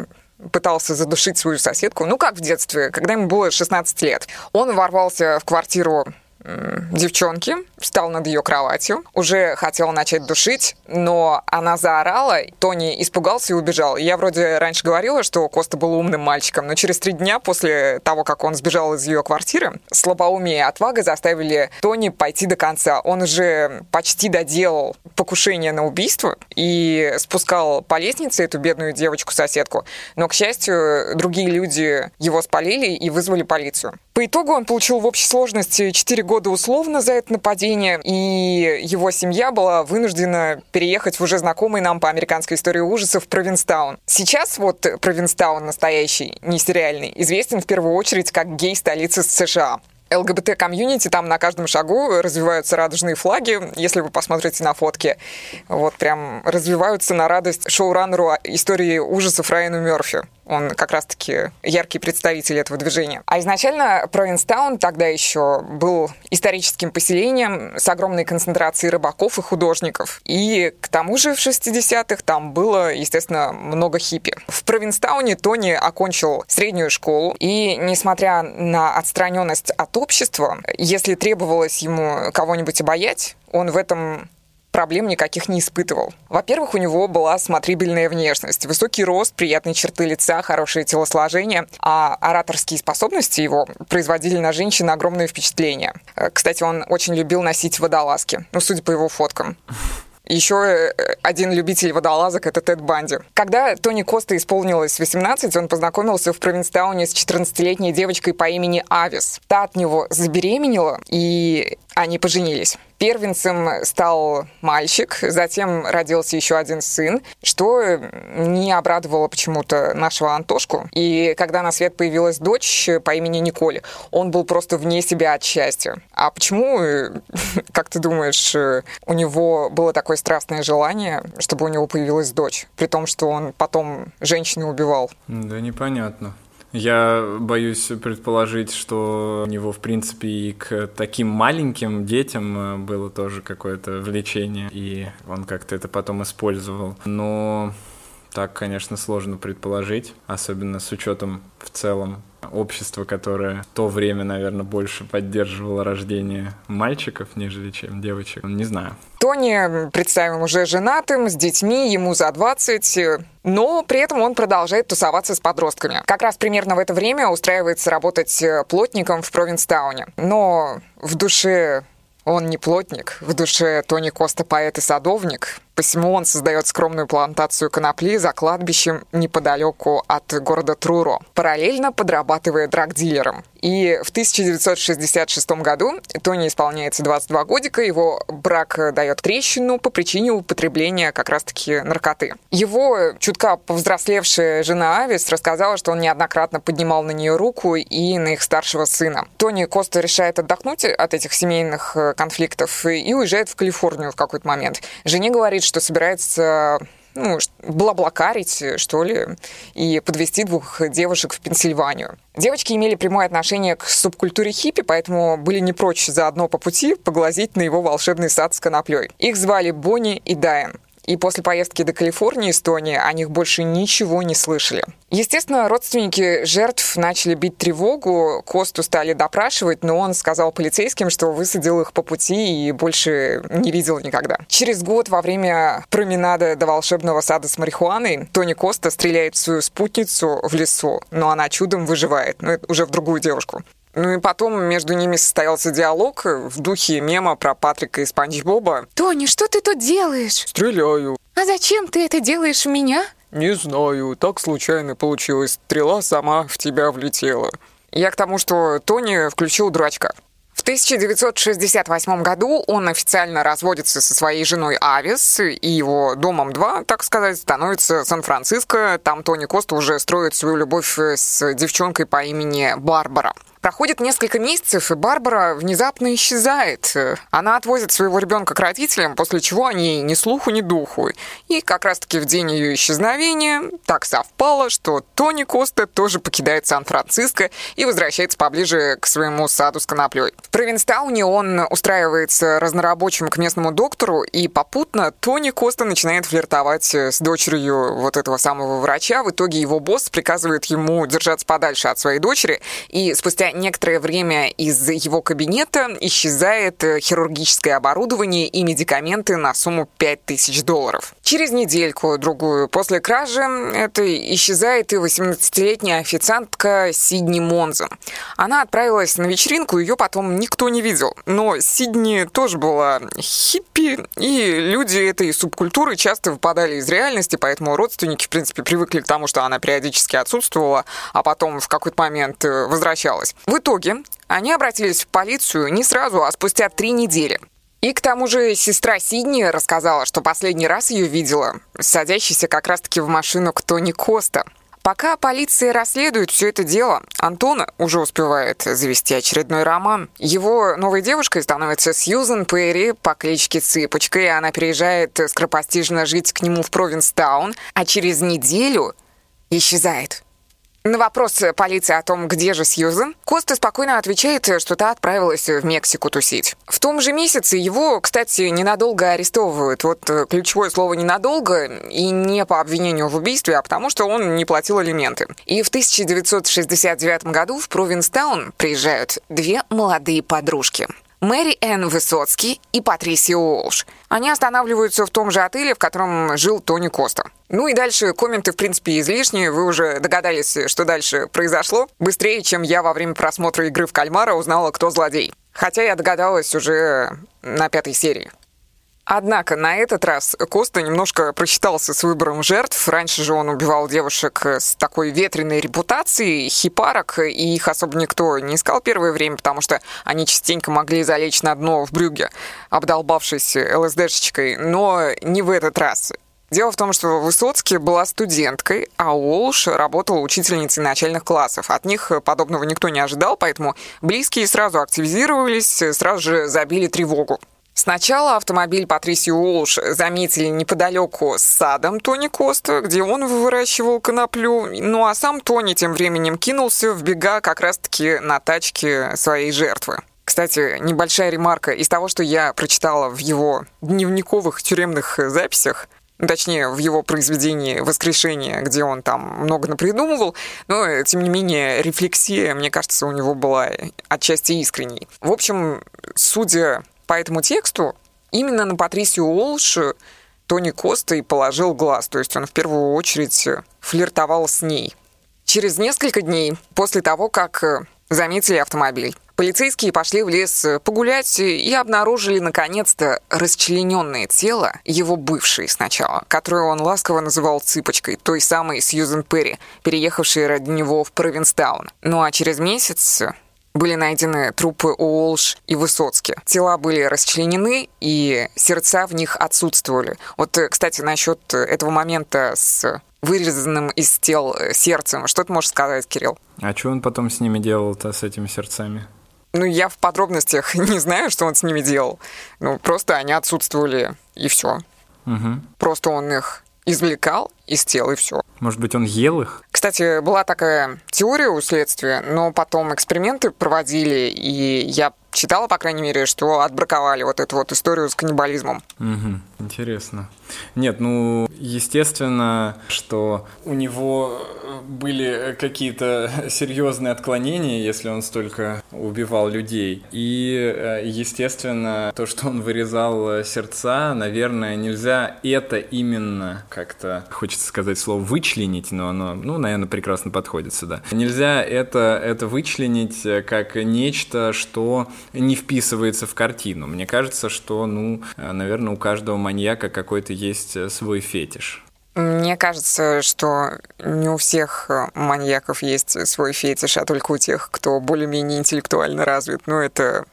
пытался задушить свою соседку. Ну, как в детстве, когда ему было 16 лет. Он ворвался в квартиру девчонки, встал над ее кроватью, уже хотел начать душить, но она заорала, Тони испугался и убежал. Я вроде раньше говорила, что Коста был умным мальчиком, но через три дня после того, как он сбежал из ее квартиры, слабоумие и отвага заставили Тони пойти до конца. Он уже почти доделал покушение на убийство и спускал по лестнице эту бедную девочку-соседку, но, к счастью, другие люди его спалили и вызвали полицию. По итогу он получил в общей сложности 4 года условно за это нападение, и его семья была вынуждена переехать в уже знакомый нам по американской истории ужасов Провинстаун. Сейчас вот Провинстаун настоящий, не сериальный, известен в первую очередь как гей-столица США. ЛГБТ-комьюнити, там на каждом шагу развиваются радужные флаги, если вы посмотрите на фотки. Вот прям развиваются на радость шоураннеру истории ужасов Райану Мерфи. Он как раз-таки яркий представитель этого движения. А изначально Провинстаун тогда еще был историческим поселением с огромной концентрацией рыбаков и художников. И к тому же в 60-х там было, естественно, много хиппи. В Провинстауне Тони окончил среднюю школу, и несмотря на отстраненность от общества, если требовалось ему кого-нибудь обаять, он в этом проблем никаких не испытывал. Во-первых, у него была смотрибельная внешность, высокий рост, приятные черты лица, хорошее телосложение, а ораторские способности его производили на женщин огромное впечатление. Э, кстати, он очень любил носить водолазки, ну, судя по его фоткам. Еще э, один любитель водолазок — это Тед Банди. Когда Тони Коста исполнилось 18, он познакомился в Провинстауне с 14-летней девочкой по имени Авис. Та от него забеременела, и они поженились. Первенцем стал мальчик, затем родился еще один сын, что не обрадовало почему-то нашего Антошку. И когда на свет появилась дочь по имени Николь, он был просто вне себя от счастья. А почему, *laughs* как ты думаешь, у него было такое страстное желание, чтобы у него появилась дочь, при том, что он потом женщину убивал? Да непонятно. Я боюсь предположить, что у него, в принципе, и к таким маленьким детям э, было тоже какое-то влечение, и он как-то это потом использовал. Но так, конечно, сложно предположить, особенно с учетом в целом общества, которое в то время, наверное, больше поддерживало рождение мальчиков, нежели чем девочек. Не знаю. Тони представим уже женатым, с детьми, ему за 20, но при этом он продолжает тусоваться с подростками. Как раз примерно в это время устраивается работать плотником в Провинстауне. Но в душе он не плотник, в душе Тони Коста поэт и садовник, Посему он создает скромную плантацию конопли за кладбищем неподалеку от города Труро, параллельно подрабатывая драгдилером. И в 1966 году Тони исполняется 22 годика, его брак дает трещину по причине употребления как раз-таки наркоты. Его чутка повзрослевшая жена Авис рассказала, что он неоднократно поднимал на нее руку и на их старшего сына. Тони Коста решает отдохнуть от этих семейных э, конфликтов и уезжает в Калифорнию в какой-то момент. Жене говорит, что собирается ну, блаблакарить, что ли, и подвести двух девушек в Пенсильванию. Девочки имели прямое отношение к субкультуре хиппи, поэтому были не прочь заодно по пути поглазить на его волшебный сад с коноплей. Их звали Бонни и Дайан. И после поездки до Калифорнии, Эстонии, о них больше ничего не слышали. Естественно, родственники жертв начали бить тревогу, Косту стали допрашивать, но он сказал полицейским, что высадил их по пути и больше не видел никогда. Через год во время променада до волшебного сада с марихуаной Тони Коста стреляет в свою спутницу в лесу, но она чудом выживает, но это уже в другую девушку. Ну и потом между ними состоялся диалог в духе мема про Патрика и Спанч Боба. «Тони, что ты тут делаешь?» «Стреляю». «А зачем ты это делаешь в меня?» «Не знаю, так случайно получилось. Стрела сама в тебя влетела». Я к тому, что Тони включил дурачка. В 1968 году он официально разводится со своей женой Авис, и его домом 2, так сказать, становится Сан-Франциско. Там Тони Коста уже строит свою любовь с девчонкой по имени Барбара. Проходит несколько месяцев, и Барбара внезапно исчезает. Она отвозит своего ребенка к родителям, после чего они ни слуху, ни духу. И как раз-таки в день ее исчезновения так совпало, что Тони Коста тоже покидает Сан-Франциско и возвращается поближе к своему саду с коноплей. В Провинстауне он устраивается разнорабочим к местному доктору, и попутно Тони Коста начинает флиртовать с дочерью вот этого самого врача. В итоге его босс приказывает ему держаться подальше от своей дочери, и спустя некоторое время из его кабинета исчезает э, хирургическое оборудование и медикаменты на сумму 5000 долларов. Через недельку-другую после кражи это исчезает и 18-летняя официантка Сидни Монза. Она отправилась на вечеринку, ее потом никто не видел. Но Сидни тоже была хиппи, и люди этой субкультуры часто выпадали из реальности, поэтому родственники, в принципе, привыкли к тому, что она периодически отсутствовала, а потом в какой-то момент э, возвращалась. В итоге они обратились в полицию не сразу, а спустя три недели. И к тому же сестра Сидни рассказала, что последний раз ее видела, садящейся как раз-таки в машину к Тони Коста. Пока полиция расследует все это дело, Антона уже успевает завести очередной роман. Его новой девушкой становится Сьюзен Перри по кличке Цыпочка, и она переезжает скоропостижно жить к нему в Провинстаун, а через неделю исчезает. На вопрос полиции о том, где же Сьюзен, Коста спокойно отвечает, что та отправилась в Мексику тусить. В том же месяце его, кстати, ненадолго арестовывают. Вот э, ключевое слово «ненадолго» и не по обвинению в убийстве, а потому что он не платил алименты. И в 1969 году в Провинстаун приезжают две молодые подружки. Мэри Энн Высоцкий и Патрисия Уолш. Они останавливаются в том же отеле, в котором жил Тони Коста. Ну и дальше комменты, в принципе, излишние. Вы уже догадались, что дальше произошло. Быстрее, чем я во время просмотра игры в кальмара узнала, кто злодей. Хотя я догадалась уже на пятой серии. Однако на этот раз Коста немножко просчитался с выбором жертв. Раньше же он убивал девушек с такой ветреной репутацией, хипарок, и их особо никто не искал первое время, потому что они частенько могли залечь на дно в брюге, обдолбавшись ЛСДшечкой. Но не в этот раз. Дело в том, что Высоцкий была студенткой, а Уолш работала учительницей начальных классов. От них подобного никто не ожидал, поэтому близкие сразу активизировались, сразу же забили тревогу. Сначала автомобиль Патрисию Уолш заметили неподалеку с садом Тони Коста, где он выращивал коноплю. Ну а сам Тони тем временем кинулся в бега как раз-таки на тачке своей жертвы. Кстати, небольшая ремарка из того, что я прочитала в его дневниковых тюремных записях, точнее, в его произведении «Воскрешение», где он там много напридумывал, но, тем не менее, рефлексия, мне кажется, у него была отчасти искренней. В общем, судя по этому тексту именно на Патрисию Уолш Тони Коста и положил глаз, то есть он в первую очередь флиртовал с ней. Через несколько дней после того, как заметили автомобиль, Полицейские пошли в лес погулять и обнаружили наконец-то расчлененное тело его бывшей сначала, которую он ласково называл цыпочкой, той самой Сьюзен Перри, переехавшей ради него в Провинстаун. Ну а через месяц были найдены трупы Уолш и Высоцки. Тела были расчленены, и сердца в них отсутствовали. Вот, кстати, насчет этого момента с вырезанным из тел сердцем. Что ты можешь сказать, Кирилл? А что он потом с ними делал-то, с этими сердцами? Ну, я в подробностях *laughs* не знаю, что он с ними делал. Ну, просто они отсутствовали, и все. Угу. Просто он их извлекал из тел, и все. Может быть, он ел их? Кстати, была такая теория у следствия, но потом эксперименты проводили, и я читала, по крайней мере, что отбраковали вот эту вот историю с каннибализмом. Угу, интересно. Нет, ну, естественно, что у него были какие-то *laughs* серьезные отклонения, если он столько убивал людей. И, э, естественно, то, что он вырезал сердца, наверное, нельзя это именно как-то, хочется сказать слово вычленить, но оно, ну, наверное, прекрасно подходит сюда. Нельзя это, это вычленить как нечто, что не вписывается в картину. Мне кажется, что, ну, э, наверное, у каждого маньяка какой-то есть э, свой фетиш. Мне кажется, что не у всех э, маньяков есть свой фетиш, а только у тех, кто более-менее интеллектуально развит. Ну, это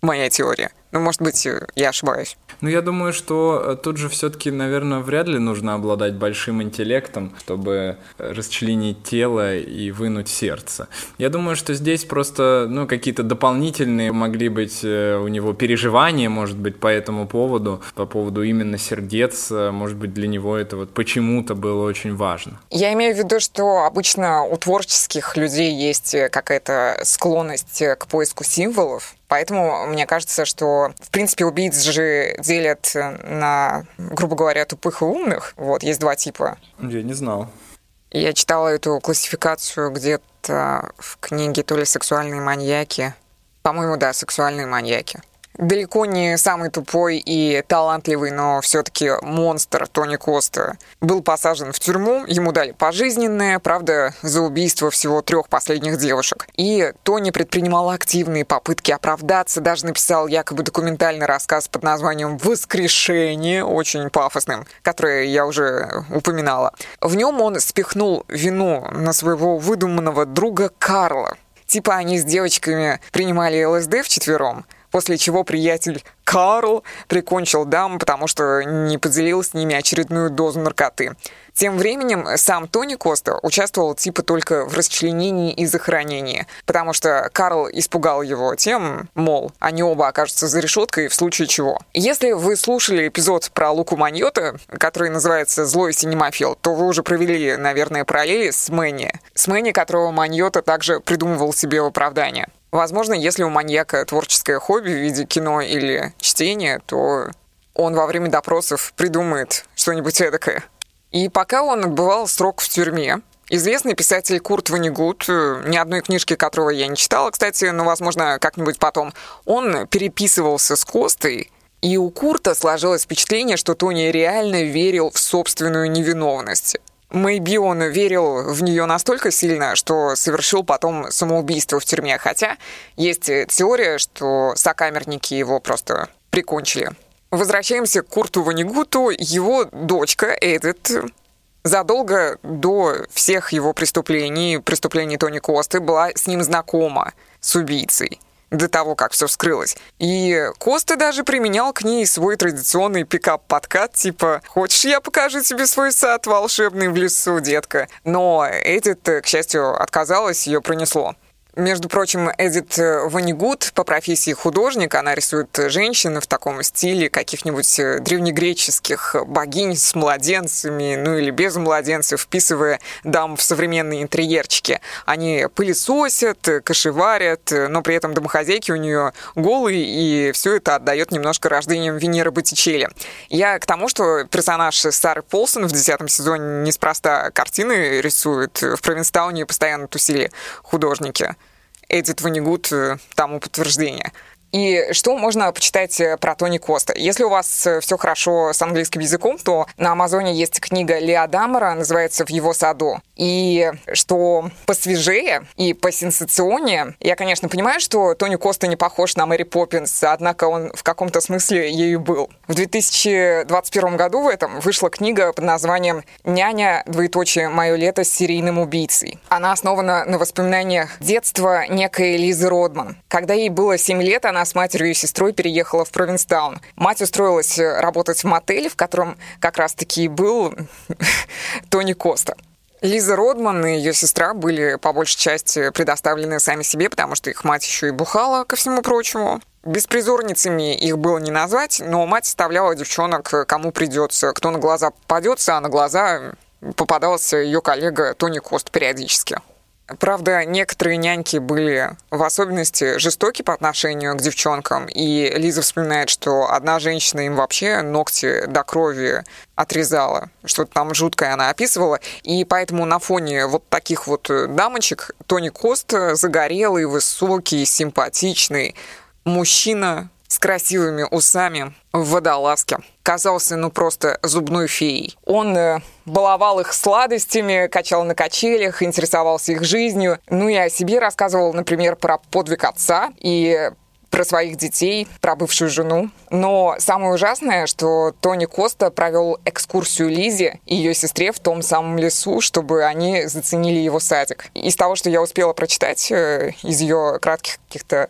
моя теория. Ну, может быть, я ошибаюсь. Ну, я думаю, что э, тут же все-таки, наверное, вряд ли нужно обладать большим интеллектом, чтобы расчленить тело и вынуть сердце. Я думаю, что здесь просто, ну, какие-то дополнительные могли быть э, у него переживания, может быть, по этому поводу, по поводу именно сердец, э, может быть, для него это вот почему-то было очень важно. Я имею в виду, что обычно у творческих людей есть какая-то склонность к поиску символов, Поэтому мне кажется, что, в принципе, убийц же делят на, грубо говоря, тупых и умных. Вот, есть два типа. Я не знал. Я читала эту классификацию где-то в книге то ли «Сексуальные маньяки». По-моему, да, «Сексуальные маньяки» далеко не самый тупой и талантливый, но все-таки монстр Тони Коста был посажен в тюрьму, ему дали пожизненное, правда, за убийство всего трех последних девушек. И Тони предпринимал активные попытки оправдаться, даже написал якобы документальный рассказ под названием «Воскрешение», очень пафосным, который я уже упоминала. В нем он спихнул вину на своего выдуманного друга Карла. Типа они с девочками принимали ЛСД вчетвером, после чего приятель Карл прикончил дам, потому что не поделил с ними очередную дозу наркоты. Тем временем сам Тони Коста участвовал типа только в расчленении и захоронении, потому что Карл испугал его тем, мол, они оба окажутся за решеткой в случае чего. Если вы слушали эпизод про Луку Маньота, который называется «Злой синемафил», то вы уже провели, наверное, параллели с Мэнни. С Мэнни, которого Маньота также придумывал себе в оправдание. Возможно, если у маньяка творческое хобби в виде кино или чтения, то он во время допросов придумает что-нибудь эдакое. И пока он отбывал срок в тюрьме, известный писатель Курт Ванигут, э, ни одной книжки которого я не читала, кстати, но, возможно, как-нибудь потом, он переписывался с Костой, и у Курта сложилось впечатление, что Тони реально верил в собственную невиновность. Мэйби он верил в нее настолько сильно, что совершил потом самоубийство в тюрьме. Хотя есть теория, что сокамерники его просто прикончили. Возвращаемся к Курту Ванигуту. Его дочка Эдит задолго до всех его преступлений, преступлений Тони Косты, была с ним знакома, с убийцей до того, как все вскрылось. И Коста даже применял к ней свой традиционный пикап-подкат, типа «Хочешь, я покажу тебе свой сад волшебный в лесу, детка?» Но Эдит, к счастью, отказалась, ее пронесло. Между прочим, Эдит э, Ванигут по профессии художник, она рисует женщин в таком стиле каких-нибудь э, древнегреческих богинь с младенцами, ну или без младенцев, вписывая дам в современные интерьерчики. Они пылесосят, кошеварят, но при этом домохозяйки у нее голые, и все это отдает немножко рождением Венеры Боттичелли. Я к тому, что персонаж Сары Полсон в десятом сезоне неспроста картины рисует. В Провинстауне постоянно тусили художники. Эдит Ванигут э, тому подтверждение. И что можно почитать э, про Тони Коста? Если у вас э, все хорошо с английским языком, то на Амазоне есть книга Лео Дамара, называется «В его саду». И что посвежее и посенсационнее, я, конечно, понимаю, что Тони Коста не похож на Мэри Поппинс, однако он в каком-то смысле ею был. В 2021 году в этом вышла книга под названием «Няня, двоеточие, мое лето с серийным убийцей». Она основана на воспоминаниях детства некой Лизы Родман. Когда ей было 7 лет, она с матерью и сестрой переехала в Провинстаун. Мать устроилась работать в мотеле, в котором как раз-таки был *laughs* Тони Коста. Лиза Родман и ее сестра были по большей части предоставлены сами себе, потому что их мать еще и бухала, ко всему прочему. Беспризорницами их было не назвать, но мать оставляла девчонок кому придется. Кто на глаза попадется, а на глаза попадался ее коллега Тони Кост периодически. Правда, некоторые няньки были в особенности жестоки по отношению к девчонкам, и Лиза вспоминает, что одна женщина им вообще ногти до крови отрезала. Что-то там жуткое она описывала. И поэтому на фоне вот таких вот дамочек Тони Кост загорелый, высокий, симпатичный мужчина с красивыми усами в водолазке. Казался, ну, просто зубной феей. Он э, баловал их сладостями, качал на качелях, интересовался их жизнью. Ну и о себе рассказывал, например, про подвиг отца и про своих детей, про бывшую жену. Но самое ужасное, что Тони Коста провел экскурсию Лизе и ее сестре в том самом лесу, чтобы они заценили его садик. Из того, что я успела прочитать э, из ее кратких каких-то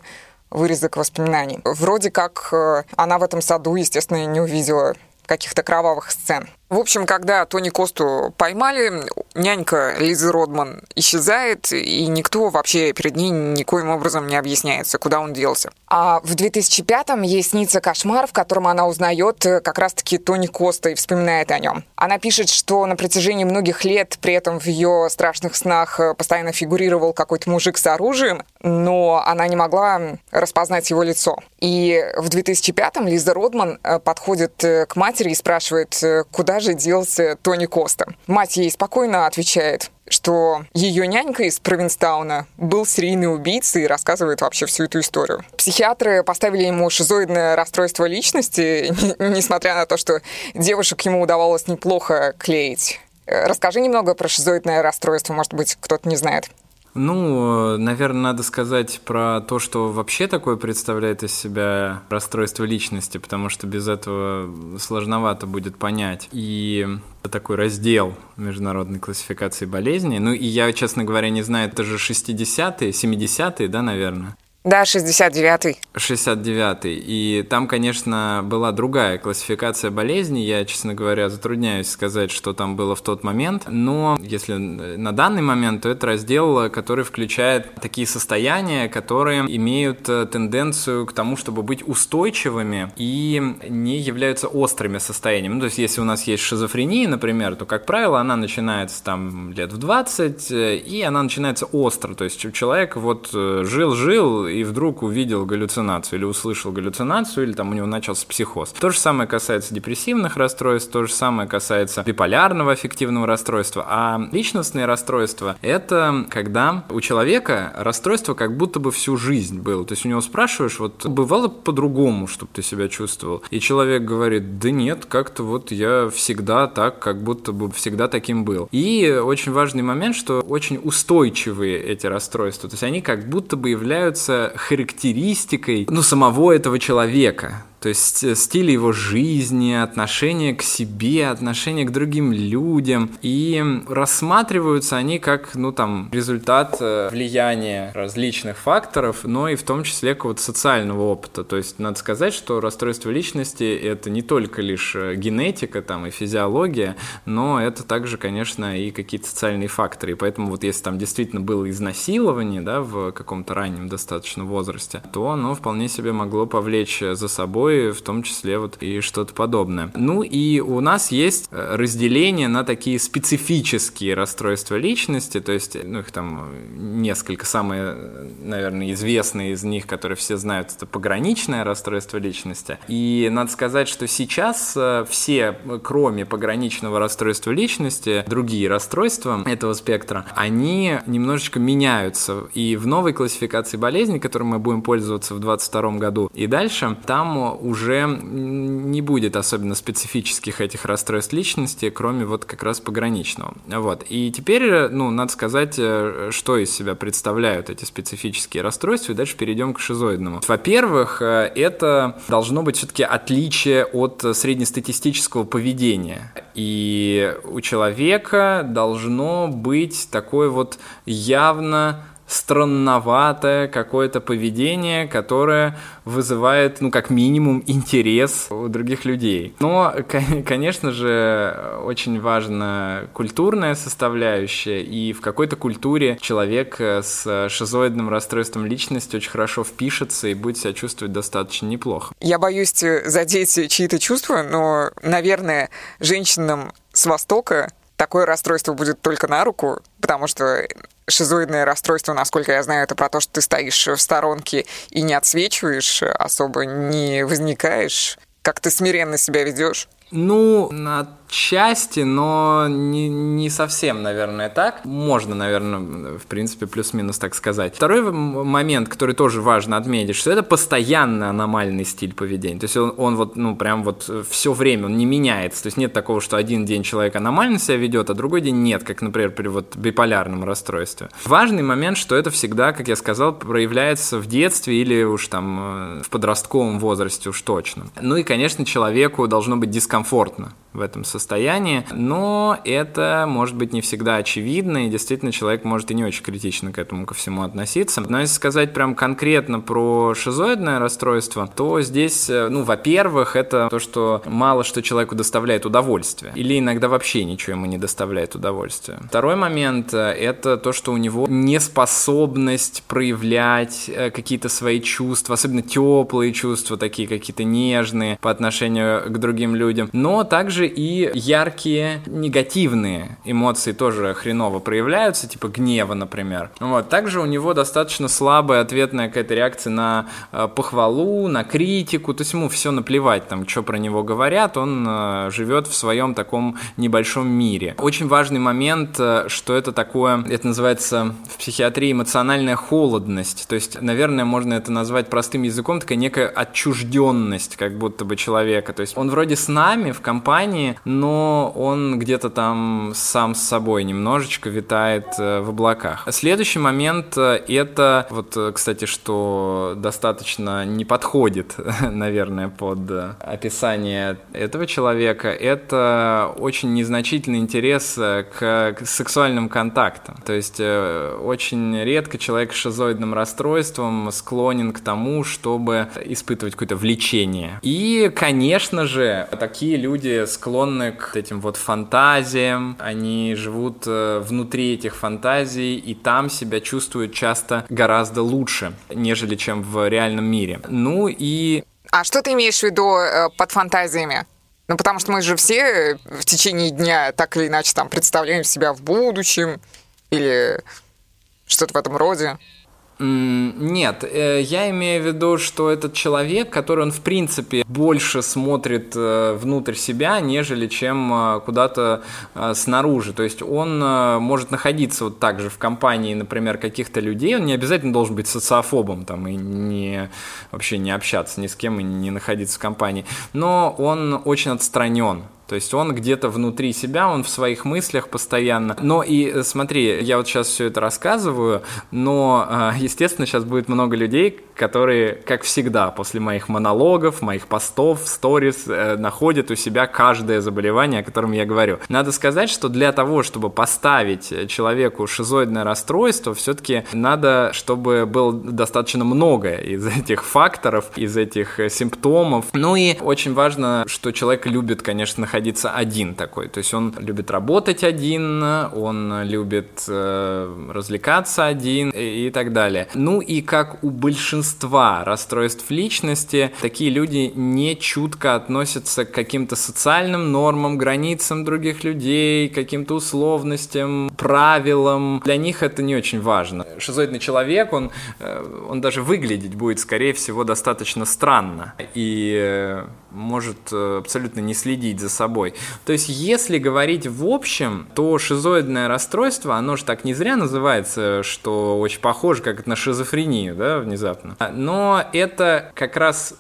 вырезок воспоминаний. Вроде как э, она в этом саду, естественно, не увидела каких-то кровавых сцен. В общем, когда Тони Косту поймали, нянька Лизы Родман исчезает, и никто вообще перед ней никоим образом не объясняется, куда он делся. А в 2005-м ей снится кошмар, в котором она узнает э, как раз-таки Тони Коста и вспоминает о нем. Она пишет, что на протяжении многих лет при этом в ее страшных снах э, постоянно фигурировал какой-то мужик с оружием, но она не могла распознать его лицо. И в 2005-м Лиза Родман э, подходит к матери и спрашивает, куда же делся Тони Коста. Мать ей спокойно отвечает, что ее нянька из Провинстауна был серийный убийца и рассказывает вообще всю эту историю. Психиатры поставили ему шизоидное расстройство личности, *laughs* несмотря на то, что девушек ему удавалось неплохо клеить. Расскажи немного про шизоидное расстройство, может быть, кто-то не знает. Ну, наверное, надо сказать про то, что вообще такое представляет из себя расстройство личности, потому что без этого сложновато будет понять. И такой раздел международной классификации болезней. Ну, и я, честно говоря, не знаю, это же 60-е, 70-е, да, наверное? Да, 69-й. 69-й. И там, конечно, была другая классификация болезней. Я, честно говоря, затрудняюсь сказать, что там было в тот момент. Но если на данный момент, то это раздел, который включает такие состояния, которые имеют э, тенденцию к тому, чтобы быть устойчивыми и не являются острыми состояниями. Ну, то есть, если у нас есть шизофрения, например, то, как правило, она начинается там лет в 20, э, и она начинается остро. То есть, человек вот э, жил-жил, и вдруг увидел галлюцинацию или услышал галлюцинацию, или там у него начался психоз. То же самое касается депрессивных расстройств, то же самое касается биполярного аффективного расстройства. А личностные расстройства — это когда у человека расстройство как будто бы всю жизнь было. То есть у него спрашиваешь, вот бывало по-другому, чтобы ты себя чувствовал? И человек говорит, да нет, как-то вот я всегда так, как будто бы всегда таким был. И очень важный момент, что очень устойчивые эти расстройства. То есть они как будто бы являются характеристикой, ну, самого этого человека. То есть э, стиль его жизни, отношение к себе, отношение к другим людям. И рассматриваются они как, ну, там, результат э, влияния различных факторов, но и в том числе какого-то социального опыта. То есть надо сказать, что расстройство личности — это не только лишь э, генетика там и физиология, но это также, конечно, и какие-то социальные факторы. И поэтому вот если там действительно было изнасилование, да, в каком-то раннем достаточно возрасте, то оно вполне себе могло повлечь за собой собой, в том числе вот и что-то подобное. Ну и у нас есть э, разделение на такие специфические расстройства личности, то есть, ну их там несколько, самые, наверное, известные из них, которые все знают, это пограничное расстройство личности. И надо сказать, что сейчас э, все, кроме пограничного расстройства личности, другие расстройства этого спектра, они немножечко меняются. И в новой классификации болезней, которой мы будем пользоваться в 2022 году и дальше, там уже не будет особенно специфических этих расстройств личности, кроме вот как раз пограничного. Вот. И теперь, ну, надо сказать, э, что из себя представляют эти специфические расстройства, и дальше перейдем к шизоидному. Во-первых, э, это должно быть все-таки отличие от среднестатистического поведения. И у человека должно быть такое вот явно странноватое какое-то поведение, которое вызывает, ну, как минимум, интерес у других людей. Но, конечно же, очень важна культурная составляющая, и в какой-то культуре человек с шизоидным расстройством личности очень хорошо впишется и будет себя чувствовать достаточно неплохо. Я боюсь задеть чьи-то чувства, но, наверное, женщинам с Востока такое расстройство будет только на руку, потому что шизоидное расстройство, насколько я знаю, это про то, что ты стоишь в сторонке и не отсвечиваешь, особо не возникаешь, как ты смиренно себя ведешь. Ну, отчасти, но не, не совсем, наверное, так. Можно, наверное, в принципе, плюс-минус так сказать. Второй момент, который тоже важно отметить, что это постоянно аномальный стиль поведения. То есть он, он вот, ну, прям вот все время, он не меняется. То есть нет такого, что один день человек аномально себя ведет, а другой день нет, как, например, при вот биполярном расстройстве. Важный момент, что это всегда, как я сказал, проявляется в детстве или уж там э, в подростковом возрасте уж точно. Ну и, конечно, человеку должно быть дискомфортно комфортно в этом состоянии, но это может быть не всегда очевидно, и действительно человек может и не очень критично к этому ко всему относиться. Но если сказать прям конкретно про шизоидное расстройство, то здесь, э, ну, во-первых, это то, что мало что человеку доставляет удовольствие, или иногда вообще ничего ему не доставляет удовольствия. Второй момент э, — это то, что у него неспособность проявлять э, какие-то свои чувства, особенно теплые чувства, такие какие-то нежные по отношению к другим людям, но также и яркие негативные эмоции тоже хреново проявляются, типа гнева, например. Вот. Также у него достаточно слабая ответная какая-то реакция на э, похвалу, на критику, то есть ему все наплевать, там, что про него говорят, он э, живет в своем таком небольшом мире. Очень важный момент, э, что это такое, это называется в психиатрии эмоциональная холодность, то есть, наверное, можно это назвать простым языком, такая некая отчужденность как будто бы человека, то есть он вроде с нами в компании, но он где-то там сам с собой немножечко витает э, в облаках. Следующий момент э, это, вот, э, кстати, что достаточно не подходит, *laughs* наверное, под описание этого человека, это очень незначительный интерес к, сексуальным контактам. То есть очень редко человек с шизоидным расстройством склонен к тому, чтобы испытывать какое-то влечение. И, конечно же, такие люди склонны к этим вот фантазиям, они живут э, внутри этих фантазий и там себя чувствуют часто гораздо лучше, нежели чем в реальном мире. Ну и... А что ты имеешь в виду э, под фантазиями? Ну, потому что мы же все э, в течение дня так или иначе там представляем себя в будущем или что-то в этом роде. Нет, э, я имею в виду, что этот человек, который он в принципе больше смотрит э, внутрь себя, нежели чем э, куда-то снаружи. То есть он может находиться вот так же в компании, например, каких-то людей, он не обязательно должен быть социофобом там и не вообще не общаться ни с кем и не находиться в компании, но он очень отстранен то есть он где-то внутри себя, он в своих мыслях постоянно. Но и э, смотри, я вот сейчас все это рассказываю, но, э, естественно, сейчас будет много людей, которые, как всегда, после моих монологов, моих постов, сторис, э, находят у себя каждое заболевание, о котором я говорю. Надо сказать, что для того, чтобы поставить человеку шизоидное расстройство, все-таки надо, чтобы было достаточно много из этих факторов, из этих симптомов. Ну и очень важно, что человек любит, конечно, находиться находиться один такой. То есть он любит работать один, он любит э, развлекаться один и, и так далее. Ну и как у большинства расстройств личности, такие люди не чутко относятся к каким-то социальным нормам, границам других людей, каким-то условностям, правилам. Для них это не очень важно. Шизоидный человек, он, э, он даже выглядеть будет, скорее всего, достаточно странно. И э, может э, абсолютно не следить за собой. То есть, если говорить в общем, то шизоидное расстройство, оно же так не зря называется, что очень похоже как на шизофрению, да, внезапно. Но это как раз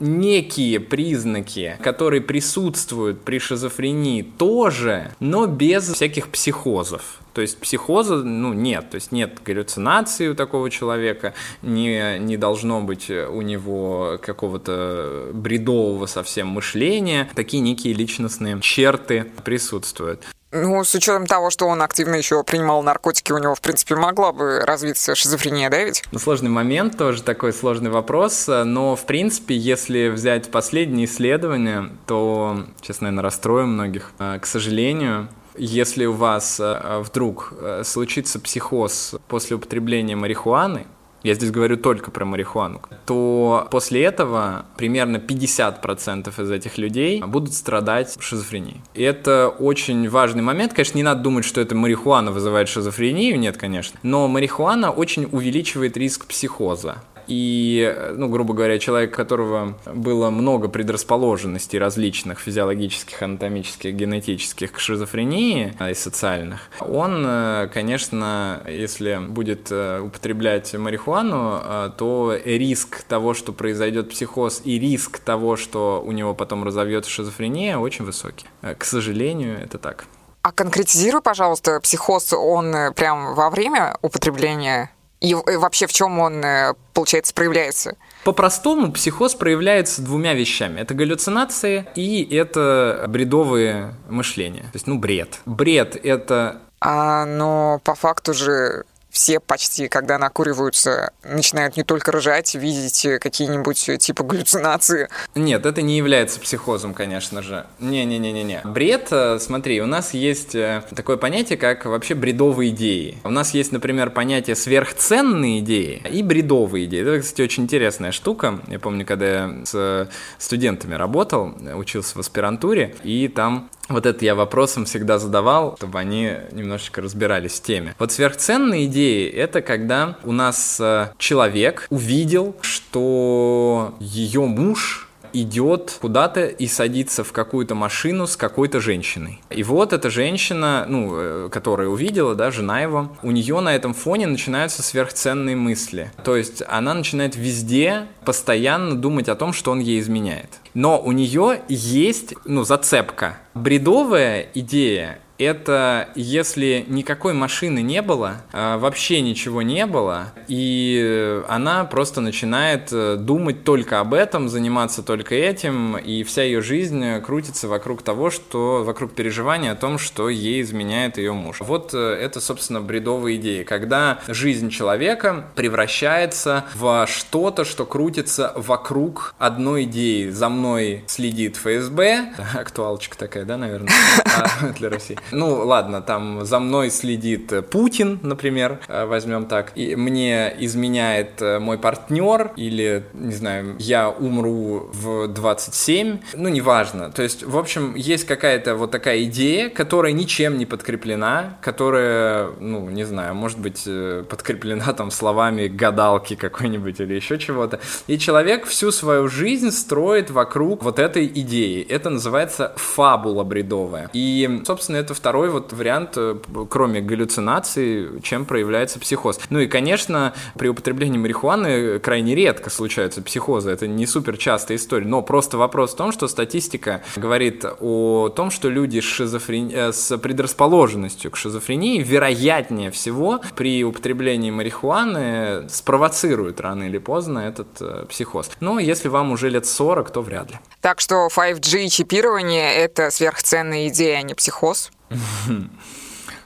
некие признаки, которые присутствуют при шизофрении тоже, но без всяких психозов. То есть психоза, ну, нет. То есть нет галлюцинации у такого человека, не, не должно быть у него какого-то бредового совсем мышления. Такие некие личностные черты присутствуют. Ну, с учетом того, что он активно еще принимал наркотики, у него, в принципе, могла бы развиться шизофрения, да ведь? Ну, сложный момент, тоже такой сложный вопрос, но, в принципе, если взять последние исследования, то, честно, наверное, расстрою многих. А, к сожалению, если у вас э, вдруг э, случится психоз после употребления марихуаны, я здесь говорю только про марихуану, то после этого примерно 50% из этих людей будут страдать шизофренией. И это очень важный момент. Конечно, не надо думать, что это марихуана вызывает шизофрению, нет, конечно. Но марихуана очень увеличивает риск психоза. И, ну, грубо говоря, человек, у которого было много предрасположенностей различных физиологических, анатомических, генетических к шизофрении и социальных, он, э, конечно, если будет э, употреблять марихуану, э, то риск того, что произойдет психоз, и риск того, что у него потом разовьется шизофрения, очень высокий. К сожалению, это так. А конкретизируй, пожалуйста, психоз, он прям во время употребления и вообще в чем он, э, получается, проявляется? По-простому психоз проявляется двумя вещами. Это галлюцинации и это бредовые мышления. То есть, ну, бред. Бред — это а, но по факту же все почти, когда накуриваются, начинают не только ржать, видеть какие-нибудь э, типа галлюцинации. Нет, это не является психозом, конечно же. Не-не-не-не-не. Бред, э, смотри, у нас есть э, такое понятие, как вообще бредовые идеи. У нас есть, например, понятие сверхценные идеи и бредовые идеи. Это, кстати, очень интересная штука. Я помню, когда я с студентами работал, учился в аспирантуре, и там вот это я вопросом всегда задавал, чтобы они немножечко разбирались в теме. Вот сверхценные идеи — это когда у нас э, человек увидел, что ее муж идет куда-то и садится в какую-то машину с какой-то женщиной. И вот эта женщина, ну, э, которая увидела, да, жена его, у нее на этом фоне начинаются сверхценные мысли. То есть она начинает везде постоянно думать о том, что он ей изменяет. Но у нее есть, ну, зацепка. Бредовая идея это если никакой машины не было, а, вообще ничего не было, и она просто начинает э, думать только об этом, заниматься только этим, и вся ее жизнь крутится вокруг того, что вокруг переживания о том, что ей изменяет ее муж. Вот э, это, собственно, бредовые идеи, когда жизнь человека превращается в что-то, что крутится вокруг одной идеи. За мной следит ФСБ, *laughs* актуалочка такая, да, наверное, *laughs* а, для России. Ну, ладно, там за мной следит Путин, например, э, возьмем так, и мне изменяет э, мой партнер, или, не знаю, я умру в 27, ну, неважно. То есть, в общем, есть какая-то вот такая идея, которая ничем не подкреплена, которая, ну, не знаю, может быть, э, подкреплена там словами гадалки какой-нибудь или еще чего-то. И человек всю свою жизнь строит вокруг вот этой идеи. Это называется фабула бредовая. И, собственно, это второй вот вариант, э, кроме галлюцинаций, чем проявляется психоз. Ну и, конечно, при употреблении марихуаны крайне редко случаются психозы. Это не супер частая история. Но просто вопрос в том, что статистика говорит о том, что люди с, шизофрени... Э, с предрасположенностью к шизофрении вероятнее всего при употреблении марихуаны спровоцируют рано или поздно этот э, психоз. Но если вам уже лет 40, то вряд ли. Так что 5G-чипирование — это сверхценная идея, а не психоз? *laughs*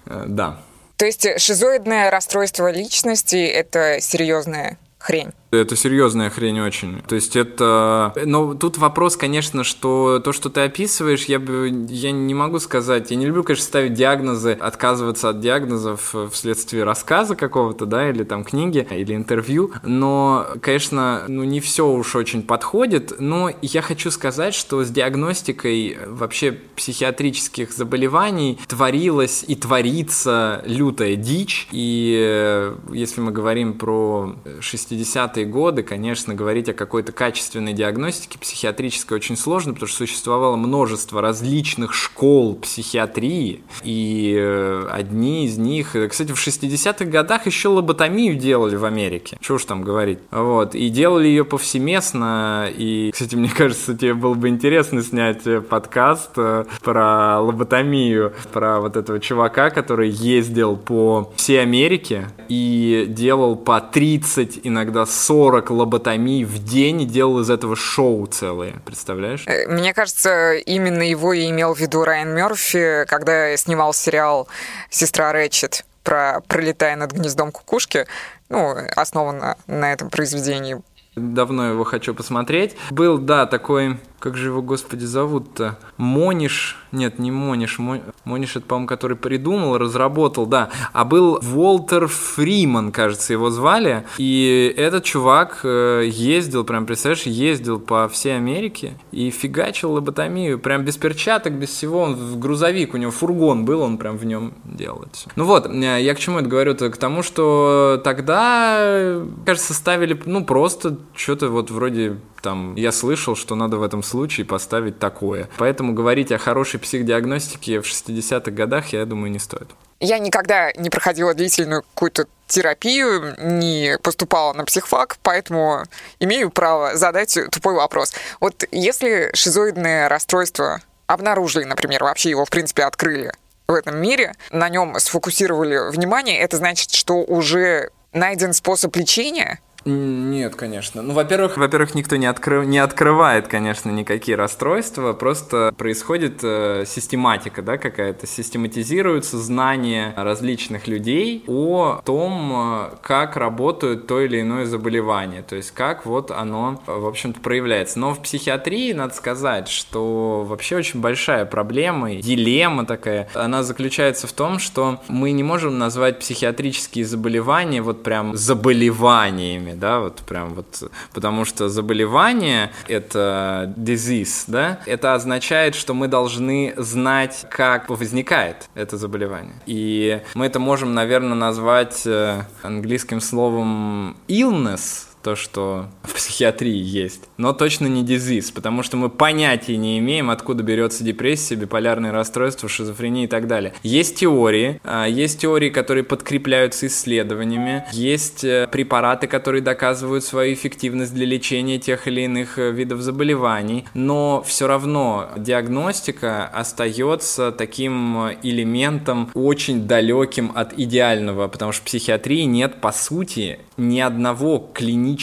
Да. То есть шизоидное расстройство личности — это серьезная хрень? Это серьезная хрень очень. То есть это... Но тут вопрос, конечно, что то, что ты описываешь, я бы... Я не могу сказать... Я не люблю, конечно, ставить диагнозы, отказываться от диагнозов вследствие рассказа какого-то, да, или там книги, или интервью. Но, конечно, ну не все уж очень подходит. Но я хочу сказать, что с диагностикой вообще психиатрических заболеваний творилась и творится лютая дичь. И э, если мы говорим про 60-е 90-е годы, конечно, говорить о какой-то качественной диагностике психиатрической очень сложно, потому что существовало множество различных школ психиатрии, и э, одни из них, э, кстати, в 60-х годах еще лоботомию делали в Америке, чего уж там говорить, вот, и делали ее повсеместно, и, кстати, мне кажется, тебе было бы интересно снять э, подкаст про лоботомию, про вот этого чувака, который ездил по всей Америке и делал по 30, иногда 40 40 лоботомий в день и делал из этого шоу целое, представляешь? Э, мне кажется, именно его и имел в виду Райан Мерфи, когда снимал сериал «Сестра Рэтчет» про «Пролетая над гнездом кукушки», ну, основан на этом произведении. Давно его хочу посмотреть. Был, да, такой как же его, господи, зовут-то? Мониш, нет, не Мониш, Мониш это, по-моему, который придумал, разработал, да, а был Волтер Фриман, кажется, его звали, и этот чувак э, ездил, прям, представляешь, ездил по всей Америке и фигачил лоботомию, прям без перчаток, без всего, он в грузовик, у него фургон был, он прям в нем делал. Ну вот, э, я к чему это говорю-то? К тому, что тогда, кажется, ставили, ну, просто что-то вот вроде там, я слышал, что надо в этом случае поставить такое. Поэтому говорить о хорошей психодиагностике в 60-х годах, я думаю, не стоит. Я никогда не проходила длительную какую-то терапию, не поступала на психфак, поэтому имею право задать тупой вопрос. Вот если шизоидное расстройство обнаружили, например, вообще его, в принципе, открыли в этом мире, на нем сфокусировали внимание, это значит, что уже найден способ лечения? Нет, конечно. Ну, во-первых, во-первых, никто не, откры... не открывает, конечно, никакие расстройства, просто происходит э, систематика, да, какая-то, систематизируются знания различных людей о том, э, как работают то или иное заболевание, то есть как вот оно, в общем-то, проявляется. Но в психиатрии, надо сказать, что вообще очень большая проблема, дилемма такая, она заключается в том, что мы не можем назвать психиатрические заболевания вот прям заболеваниями, да, вот прям вот, потому что заболевание — это disease, да, это означает, что мы должны знать, как возникает это заболевание. И мы это можем, наверное, назвать э, английским словом illness, то, что в психиатрии есть. Но точно не дизиз, потому что мы понятия не имеем, откуда берется депрессия, биполярное расстройство, шизофрения и так далее. Есть теории, а, есть теории, которые подкрепляются исследованиями, есть э, препараты, которые доказывают свою эффективность для лечения тех или иных э, видов заболеваний, но все равно диагностика остается таким э, элементом очень далеким от идеального, потому что в психиатрии нет, по сути, ни одного клинического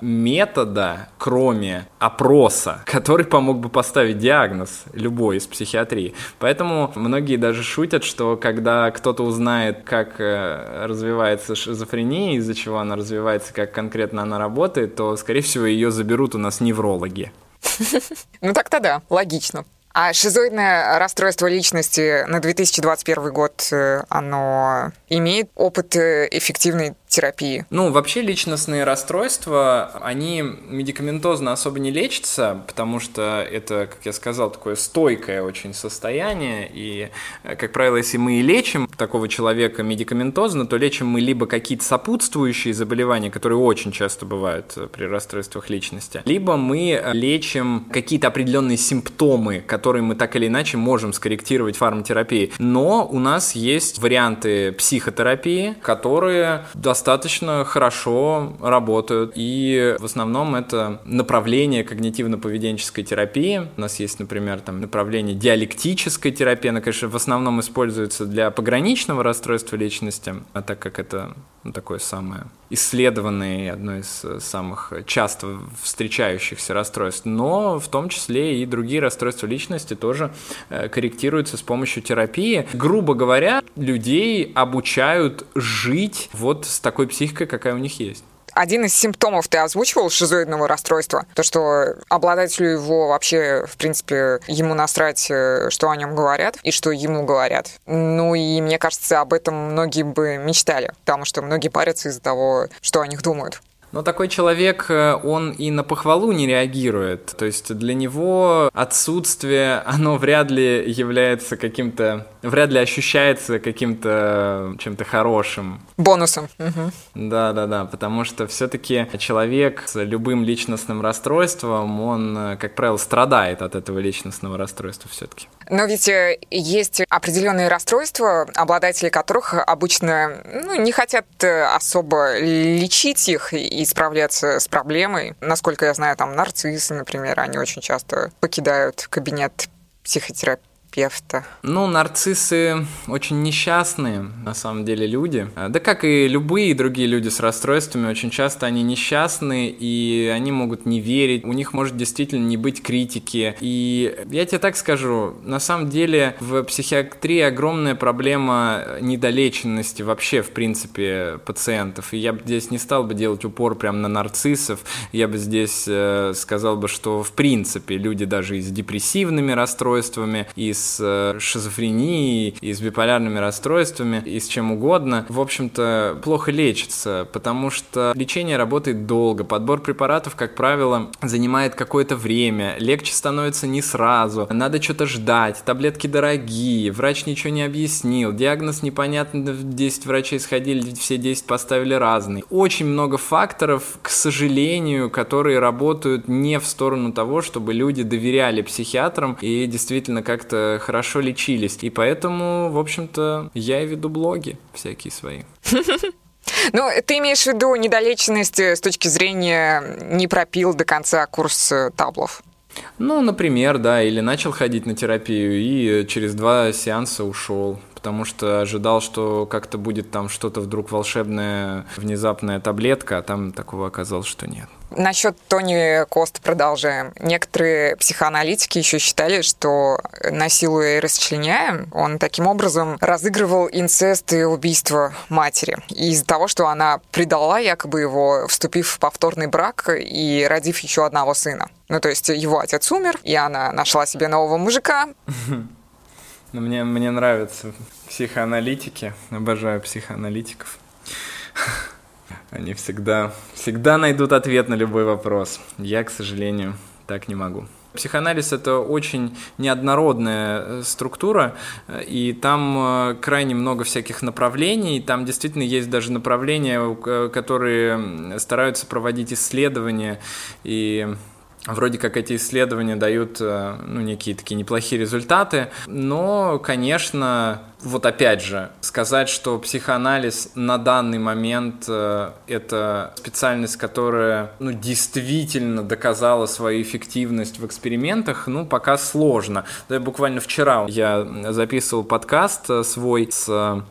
метода, кроме опроса, который помог бы поставить диагноз любой из психиатрии. Поэтому многие даже шутят, что когда кто-то узнает, как э, развивается шизофрения, из-за чего она развивается, как конкретно она работает, то, скорее всего, ее заберут у нас неврологи. *laughs* Ну так-то да, логично. А шизоидное расстройство личности на 2021 год, э, оно имеет опыт э, эффективной терапии? Ну, вообще личностные расстройства, они медикаментозно особо не лечатся, потому что это, как я сказал, такое стойкое очень состояние, и, э, как правило, если мы и лечим такого человека медикаментозно, то лечим мы либо какие-то сопутствующие заболевания, которые очень часто бывают при расстройствах личности, либо мы лечим какие-то определенные симптомы, которые мы так или иначе можем скорректировать фармотерапией. Но у нас есть варианты психотерапии, которые достаточно достаточно хорошо работают. И в основном это направление когнитивно-поведенческой терапии. У нас есть, например, там направление диалектической терапии. Она, конечно, в основном используется для пограничного расстройства личности, а так как это ну, такое самое исследованное, одно из самых часто встречающихся расстройств, но в том числе и другие расстройства личности тоже э, корректируются с помощью терапии. Грубо говоря, людей обучают жить вот с такой психикой, какая у них есть. один из симптомов ты озвучивал шизоидного расстройства, то, что обладателю его вообще, в принципе, ему насрать, э, что о нем говорят и что ему говорят. Ну и мне кажется, об этом многие бы мечтали, потому что многие парятся из-за того, что о них думают. Но такой человек, э, он и на похвалу не реагирует. То есть для него отсутствие, оно вряд ли является каким-то, вряд ли ощущается каким-то чем-то хорошим. Бонусом. Да, да, да, потому что все-таки человек с любым личностным расстройством, он, э, как правило, страдает от этого личностного расстройства все-таки. Но ведь э, есть определенные расстройства, обладатели которых обычно ну, не хотят особо лечить их и и справляться с проблемой. Насколько я знаю, там нарциссы, например, они очень часто покидают кабинет психотерапии терапевта? Ну, нарциссы очень несчастные, на самом деле, люди. Да как и любые другие люди с расстройствами, очень часто они несчастны, и они могут не верить, у них может действительно не быть критики. И я тебе так скажу, на самом деле в психиатрии огромная проблема недолеченности вообще, в принципе, пациентов. И я бы здесь не стал бы делать упор прямо на нарциссов, я бы здесь э, сказал бы, что в принципе люди даже и с депрессивными расстройствами, и с с э, шизофренией, и с биполярными расстройствами, и с чем угодно, в общем-то, плохо лечится, потому что лечение работает долго, подбор препаратов, как правило, занимает какое-то время, легче становится не сразу, надо что-то ждать, таблетки дорогие, врач ничего не объяснил, диагноз непонятный, 10 врачей сходили, все 10 поставили разный. Очень много факторов, к сожалению, которые работают не в сторону того, чтобы люди доверяли психиатрам и действительно как-то хорошо лечились. И поэтому, в общем-то, я и веду блоги всякие свои. *laughs* Ну, ты имеешь в виду недолеченность с точки зрения не пропил до конца курс э, таблов? Ну, например, да, или начал ходить на терапию и через два сеанса ушел потому что ожидал, что как-то будет там что-то вдруг волшебная, внезапная таблетка, а там такого оказалось, что нет. Насчет Тони Кост продолжаем. Некоторые психоаналитики еще считали, что насилуя и расчленяя, он таким образом разыгрывал инцест и убийство матери. Из-за того, что она предала якобы его, вступив в повторный брак и родив еще одного сына. Ну, то есть его отец умер, и она нашла себе нового мужика. *laughs* Но мне, мне нравятся психоаналитики, обожаю психоаналитиков. Они всегда, всегда найдут ответ на любой вопрос. Я, к сожалению, так не могу. Психоанализ – это очень неоднородная э, структура, и там э, крайне много всяких направлений. Там действительно есть даже направления, которые стараются проводить исследования и Вроде как эти исследования дают э, ну, некие такие неплохие результаты, но, конечно, вот опять же, сказать, что психоанализ на данный момент э, это специальность, которая ну, действительно доказала свою эффективность в экспериментах, ну, пока сложно. Да, буквально вчера я записывал подкаст э, свой с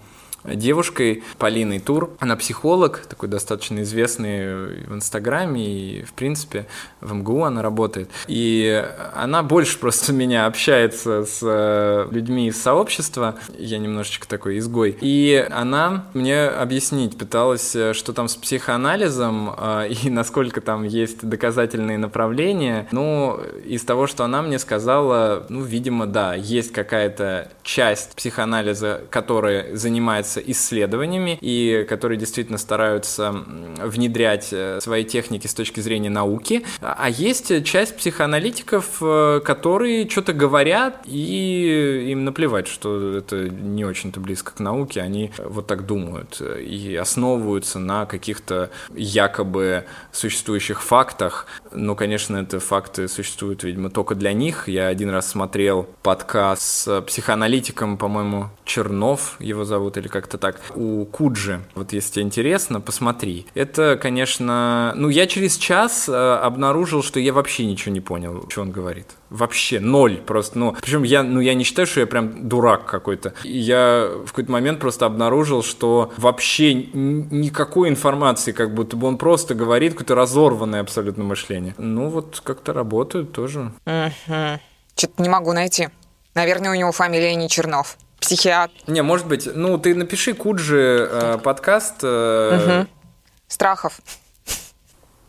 девушкой Полиной Тур. Она психолог, такой достаточно известный в Инстаграме и, в принципе, в МГУ она работает. И она больше просто *laughs* меня общается с э, людьми из сообщества. Я немножечко такой изгой. И она мне объяснить пыталась, э, что там с психоанализом э, *laughs* и насколько там есть доказательные направления. Ну, из того, что она мне сказала, ну, видимо, да, есть какая-то часть психоанализа, которая занимается занимаются исследованиями и которые действительно стараются внедрять э, свои техники с точки зрения науки. А есть часть психоаналитиков, э, которые что-то говорят, и им наплевать, что это не очень-то близко к науке, они вот так думают и основываются на каких-то якобы существующих фактах. Но, конечно, это факты существуют, видимо, только для них. Я один раз смотрел подкаст с психоаналитиком, по-моему, Чернов его зовут, или как-то так, у Куджи. Вот если тебе интересно, посмотри. Это, конечно... Ну, я через час э, обнаружил, что я вообще ничего не понял, что он говорит. Вообще ноль просто. Ну, причем я, ну, я не считаю, что я прям дурак какой-то. Я в какой-то момент просто обнаружил, что вообще никакой информации, как будто бы он просто говорит какое-то разорванное абсолютно мышление. Ну, вот как-то работают тоже. Угу. Что-то не могу найти. Наверное, у него фамилия не Чернов психиатр. Не, может быть, ну ты напиши Куджи э, подкаст. Э... Угу. Страхов.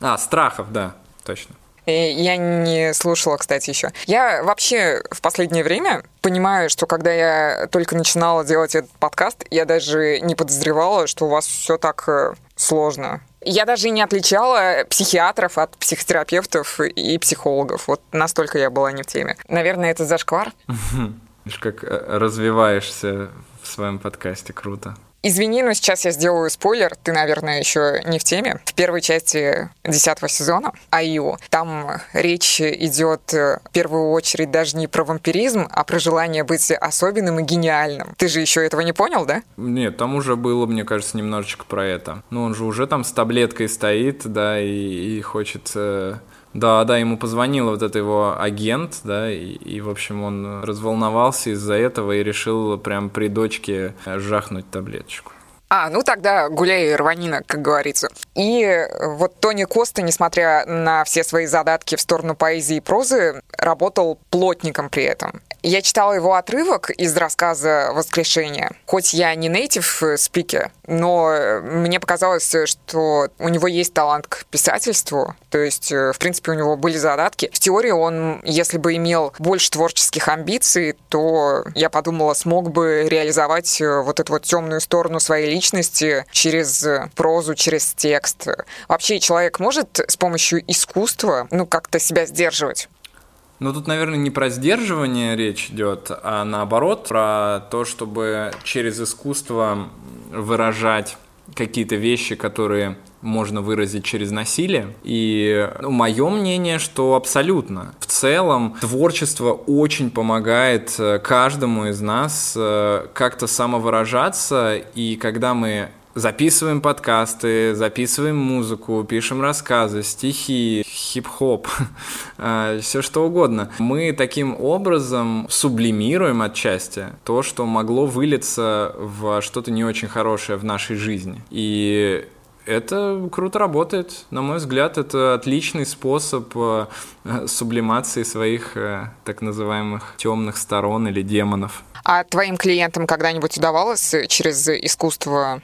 А, страхов, да, точно. Я не слушала, кстати, еще. Я вообще в последнее время понимаю, что когда я только начинала делать этот подкаст, я даже не подозревала, что у вас все так э, сложно. Я даже не отличала психиатров от психотерапевтов и психологов. Вот настолько я была не в теме. Наверное, это зашквар. *laughs* Как э, развиваешься в своем подкасте, круто. Извини, но сейчас я сделаю спойлер. Ты, наверное, еще не в теме. В первой части десятого сезона АИО там речь идет э, в первую очередь даже не про вампиризм, а про желание быть особенным и гениальным. Ты же еще этого не понял, да? Нет, там уже было, мне кажется, немножечко про это. Ну, он же уже там с таблеткой стоит, да, и, и хочет э, да, да, ему позвонил вот этот его агент, да, и, и в общем, он разволновался из-за этого и решил прям при дочке жахнуть таблеточку. А, ну тогда гуляй рванина, как говорится. И вот Тони Коста, несмотря на все свои задатки в сторону поэзии и прозы, работал плотником при этом. Я читала его отрывок из рассказа «Воскрешение». Хоть я не нейтив спикер, но мне показалось, что у него есть талант к писательству. То есть, в принципе, у него были задатки. В теории он, если бы имел больше творческих амбиций, то, я подумала, смог бы реализовать вот эту вот темную сторону своей личности через прозу, через текст. Вообще человек может с помощью искусства, ну, как-то себя сдерживать? Ну, тут, наверное, не про сдерживание речь идет, а наоборот, про то, чтобы через искусство выражать какие-то вещи, которые можно выразить через насилие. И ну, мое мнение, что абсолютно. В целом творчество очень помогает э, каждому из нас э, как-то самовыражаться, и когда мы записываем подкасты, записываем музыку, пишем рассказы, стихи, хип-хоп, *laughs* а, все что угодно. Мы таким образом сублимируем отчасти то, что могло вылиться в что-то не очень хорошее в нашей жизни. И это круто работает. На мой взгляд, это отличный способ э, сублимации своих э, так называемых темных сторон или демонов. А твоим клиентам когда-нибудь удавалось через искусство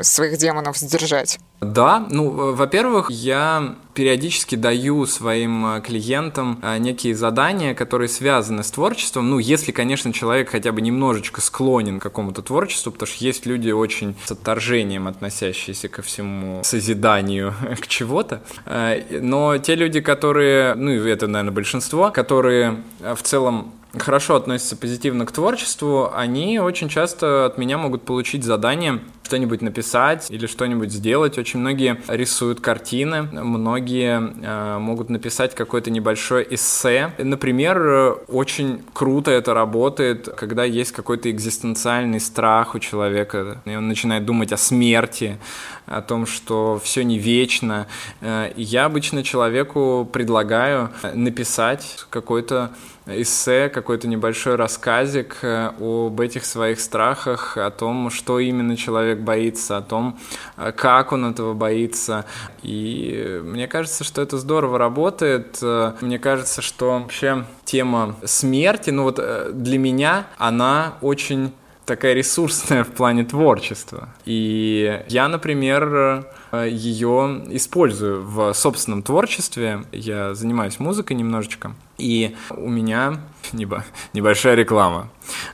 своих демонов сдержать? Да, ну, во-первых, я периодически даю своим э, клиентам э, некие задания, которые связаны с творчеством. Ну, если, конечно, человек хотя бы немножечко склонен к какому-то творчеству, потому что есть люди очень с отторжением относящиеся ко всему созиданию *laughs* к чего-то. Э, но те люди, которые, ну, это, наверное, большинство, которые в целом хорошо относятся позитивно к творчеству, они очень часто от меня могут получить задание что-нибудь написать или что-нибудь сделать. Очень многие рисуют картины, многие э, могут написать какое-то небольшое эссе. Например, очень круто это работает, когда есть какой-то экзистенциальный страх у человека, и он начинает думать о смерти, о том, что все не вечно. Э, я обычно человеку предлагаю написать какой-то эссе, какой-то небольшой рассказик э, об этих своих страхах, о том, что именно человек боится, о том, э, как он этого боится. И мне кажется, что это здорово работает. Э, мне кажется, что вообще тема смерти, ну вот для меня она очень такая ресурсная в плане творчества. И я, например, ее использую в собственном творчестве. Я занимаюсь музыкой немножечко. И у меня небольшая реклама.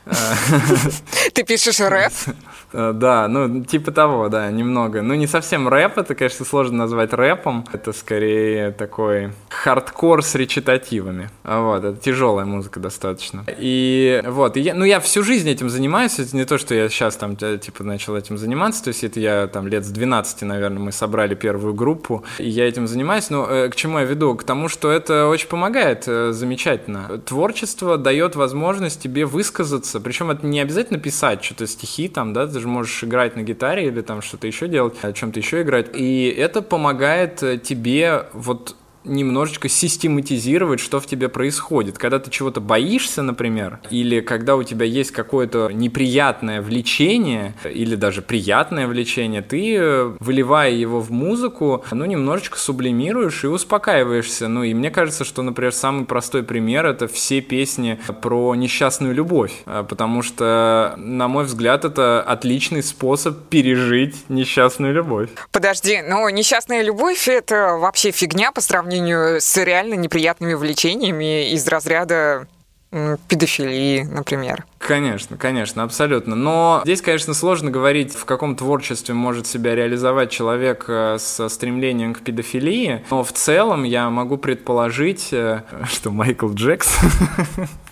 *laughs* Ты пишешь рэп? *laughs* Э, да, ну, типа того, да, немного. Ну, не совсем рэп, это, конечно, сложно назвать рэпом. Это скорее такой хардкор с речитативами. Вот, это тяжелая музыка достаточно. И вот, и я, ну, я всю жизнь этим занимаюсь. Это не то, что я сейчас там, э, типа, начал этим заниматься. То есть это я там лет с 12, наверное, мы собрали первую группу, и я этим занимаюсь. Но э, к чему я веду? К тому, что это очень помогает замечательно. Творчество дает возможность тебе высказаться, причем это не обязательно писать что-то стихи там, да, ты же можешь играть на гитаре или там что-то еще делать, о чем-то еще играть, и это помогает тебе вот немножечко систематизировать, что в тебе происходит. Когда ты чего-то боишься, например, или когда у тебя есть какое-то неприятное влечение, или даже приятное влечение, ты, э, выливая его в музыку, ну, немножечко сублимируешь и успокаиваешься. Ну, и мне кажется, что, например, самый простой пример — это все песни про несчастную любовь, э, потому что, на мой взгляд, это отличный способ пережить несчастную любовь. Подожди, ну, несчастная любовь — это вообще фигня по сравнению с реально неприятными влечениями из разряда педофилии, например. Конечно, конечно, абсолютно. Но здесь, конечно, сложно говорить, в каком творчестве может себя реализовать человек э, со стремлением к педофилии. Но в целом я могу предположить, э, *laughs* что Майкл Джексон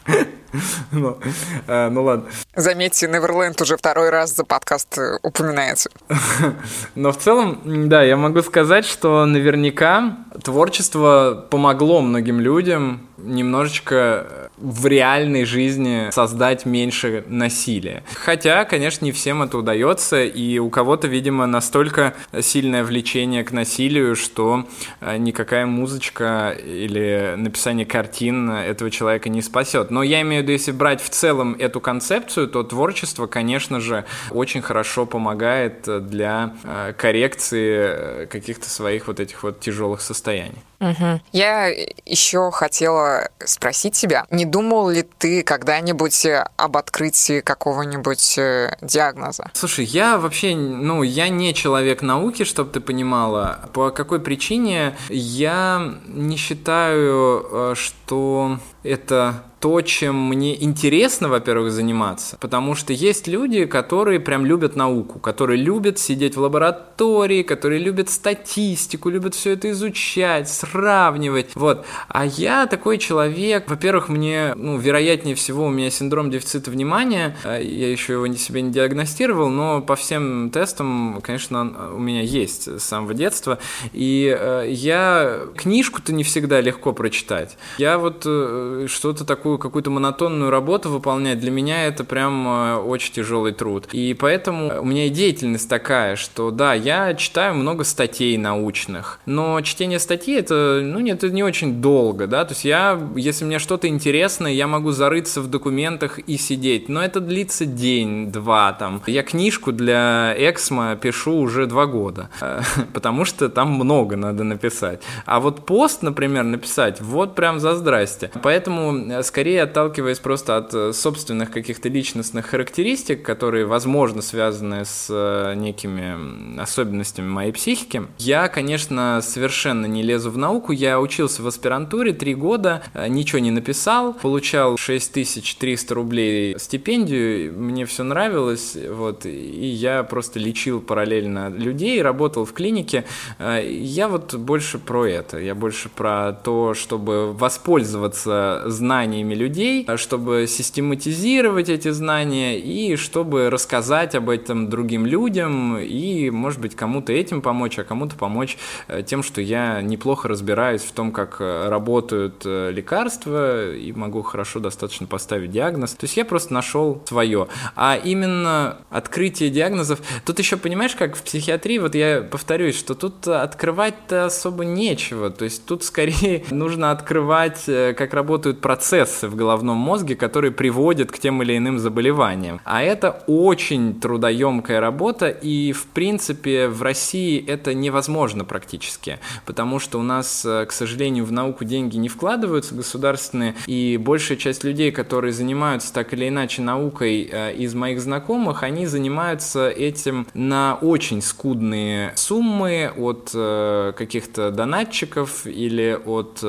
*laughs* *laughs* Ну, э, ну ладно. Заметьте, Неверленд уже второй раз за подкаст э, упоминается. *laughs* Но в целом, да, я могу сказать, что наверняка творчество помогло многим людям немножечко в реальной жизни создать меньше насилия. Хотя, конечно, не всем это удается, и у кого-то, видимо, настолько сильное влечение к насилию, что э, никакая музычка или написание картин этого человека не спасет. Но я имею в виду, если брать в целом эту концепцию, то творчество, конечно же, очень хорошо помогает для э, коррекции э, каких-то своих вот этих вот тяжелых состояний. Угу. Я еще хотела спросить тебя, не думал ли ты когда-нибудь об открытии какого-нибудь э, диагноза? Слушай, я вообще, ну, я не человек науки, чтобы ты понимала. По какой причине я не считаю, э, что это то, чем мне интересно, во-первых, заниматься, потому что есть люди, которые прям любят науку, которые любят сидеть в лаборатории, которые любят статистику, любят все это изучать, сравнивать, вот. А я такой человек, во-первых, мне, ну, вероятнее всего, у меня синдром дефицита внимания, а я еще его себе не диагностировал, но по всем тестам, конечно, у меня есть с самого детства, и э, я книжку-то не всегда легко прочитать. Я вот э, что-то такую какую-то монотонную работу выполнять, для меня это прям э, очень тяжелый труд. И поэтому у меня и деятельность такая, что да, я читаю много статей научных, но чтение статей это, ну нет, это не очень долго, да, то есть я, если мне что-то интересно, я могу зарыться в документах и сидеть, но это длится день-два там. Я книжку для Эксмо пишу уже два года, *laughs* потому что там много надо написать. А вот пост, например, написать, вот прям за здрасте. Поэтому, э, скорее отталкиваясь просто от э, собственных каких-то личностных характеристик, которые, возможно, связаны с э, некими особенностями моей психики. Я, конечно, совершенно не лезу в науку. Я учился в аспирантуре три года, э, ничего не написал, получал 6300 рублей стипендию, мне все нравилось, вот, и я просто лечил параллельно людей, работал в клинике. Я вот больше про это, я больше про то, чтобы воспользоваться знаниями людей, чтобы систематизировать эти знания и чтобы рассказать об этом другим людям и, может быть, кому-то этим помочь, а кому-то помочь э, тем, что я неплохо разбираюсь в том, как э, работают э, лекарства и могу хорошо достаточно поставить диагноз. То есть я просто нашел свое. А именно открытие диагнозов... Тут еще, понимаешь, как в психиатрии, вот я повторюсь, что тут открывать-то особо нечего. То есть тут скорее *laughs* нужно открывать, как работают процессы в головном мозге, которые приводят к тем или иным заболеваниям. А это очень трудоемкая работа, и в принципе в России это невозможно практически, потому что у нас, э, к сожалению, в науку деньги не вкладываются государственные, и большая часть людей, которые занимаются так или иначе наукой э, из моих знакомых, они занимаются этим на очень скудные суммы от э, каких-то донатчиков или от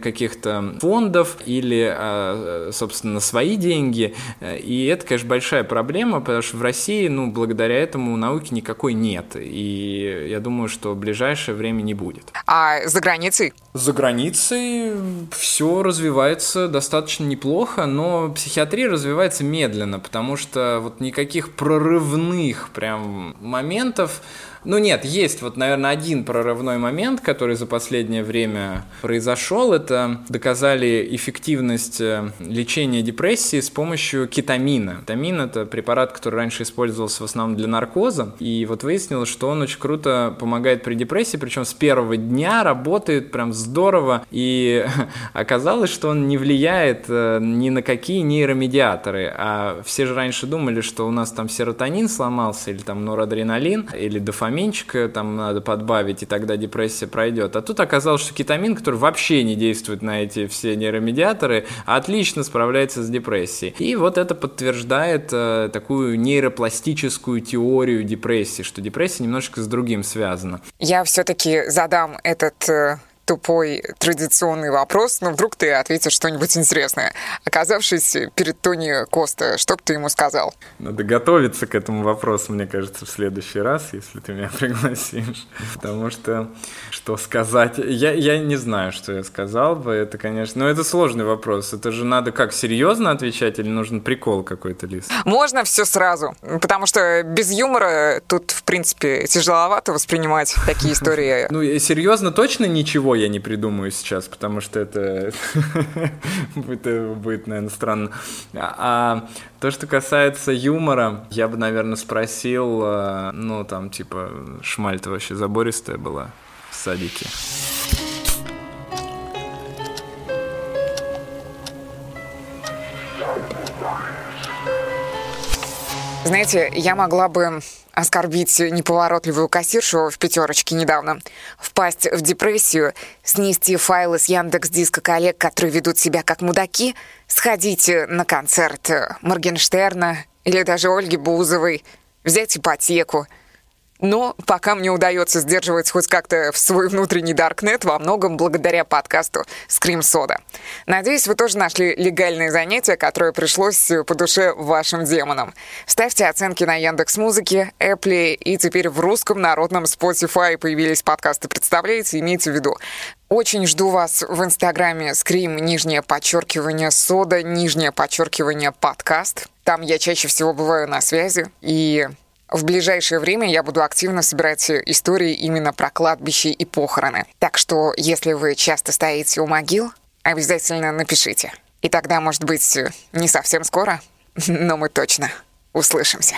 каких-то фондов или собственно, свои деньги. И это, конечно, большая проблема, потому что в России, ну, благодаря этому науки никакой нет. И я думаю, что в ближайшее время не будет. А за границей? За границей все развивается достаточно неплохо, но психиатрия развивается медленно, потому что вот никаких прорывных прям моментов Ну нет, есть вот, наверное, один прорывной момент, который за последнее время произошел. Это доказали эффективность э, лечения депрессии с помощью кетамина. Кетамин – это препарат, который раньше использовался в основном для наркоза. И вот выяснилось, что он очень круто помогает при депрессии, причем с первого дня работает прям здорово. И *laughs* оказалось, что он не влияет э, ни на какие нейромедиаторы. А все же раньше думали, что у нас там серотонин сломался, или там норадреналин, или дофаминчик там надо подбавить, и тогда депрессия пройдет. А тут оказалось, что кетамин, который вообще не действует на эти все нейромедиаторы, отлично справляется с депрессией. И вот это подтверждает э, такую нейропластическую теорию депрессии, что депрессия немножечко с другим связана. Я все-таки задам этот э, тупой традиционный вопрос, но вдруг ты ответишь что-нибудь интересное. Оказавшись перед Тони Коста, что бы ты ему сказал? Надо готовиться к этому вопросу, мне кажется, в следующий раз, если ты меня *laughs* пригласишь. Потому что что сказать? Я, я не знаю, что я сказал бы. Это, конечно... Но это сложный вопрос. Это же надо как, серьезно отвечать или нужен прикол какой-то, Лиз? Можно все сразу. Потому что без юмора тут, в принципе, тяжеловато воспринимать такие *laughs* истории. Ну, серьезно точно ничего я не придумаю сейчас, потому что это, *laughs* будет, наверное, странно. А, то, что касается юмора, я бы, наверное, спросил, э, ну, там, типа, шмаль-то вообще забористая была в садике. Знаете, я могла бы оскорбить неповоротливую кассиршу в пятерочке недавно, впасть в депрессию, снести файлы с Яндекс Диска коллег, которые ведут себя как мудаки, сходить на концерт Моргенштерна или даже Ольги Бузовой, взять ипотеку — но пока мне удается сдерживать хоть как-то в свой внутренний даркнет, во многом благодаря подкасту Scream Soda. Надеюсь, вы тоже нашли легальные занятия, которые пришлось по душе вашим демонам. Ставьте оценки на Яндекс Музыке, Apple и теперь в русском народном Spotify появились подкасты. Представляете, имейте в виду. Очень жду вас в Инстаграме Scream, нижнее подчеркивание, сода, нижнее подчеркивание, подкаст. Там я чаще всего бываю на связи. И в ближайшее время я буду активно собирать истории именно про кладбище и похороны. Так что, если вы часто стоите у могил, обязательно напишите. И тогда, может быть, не совсем скоро, *laughs* но мы точно услышимся.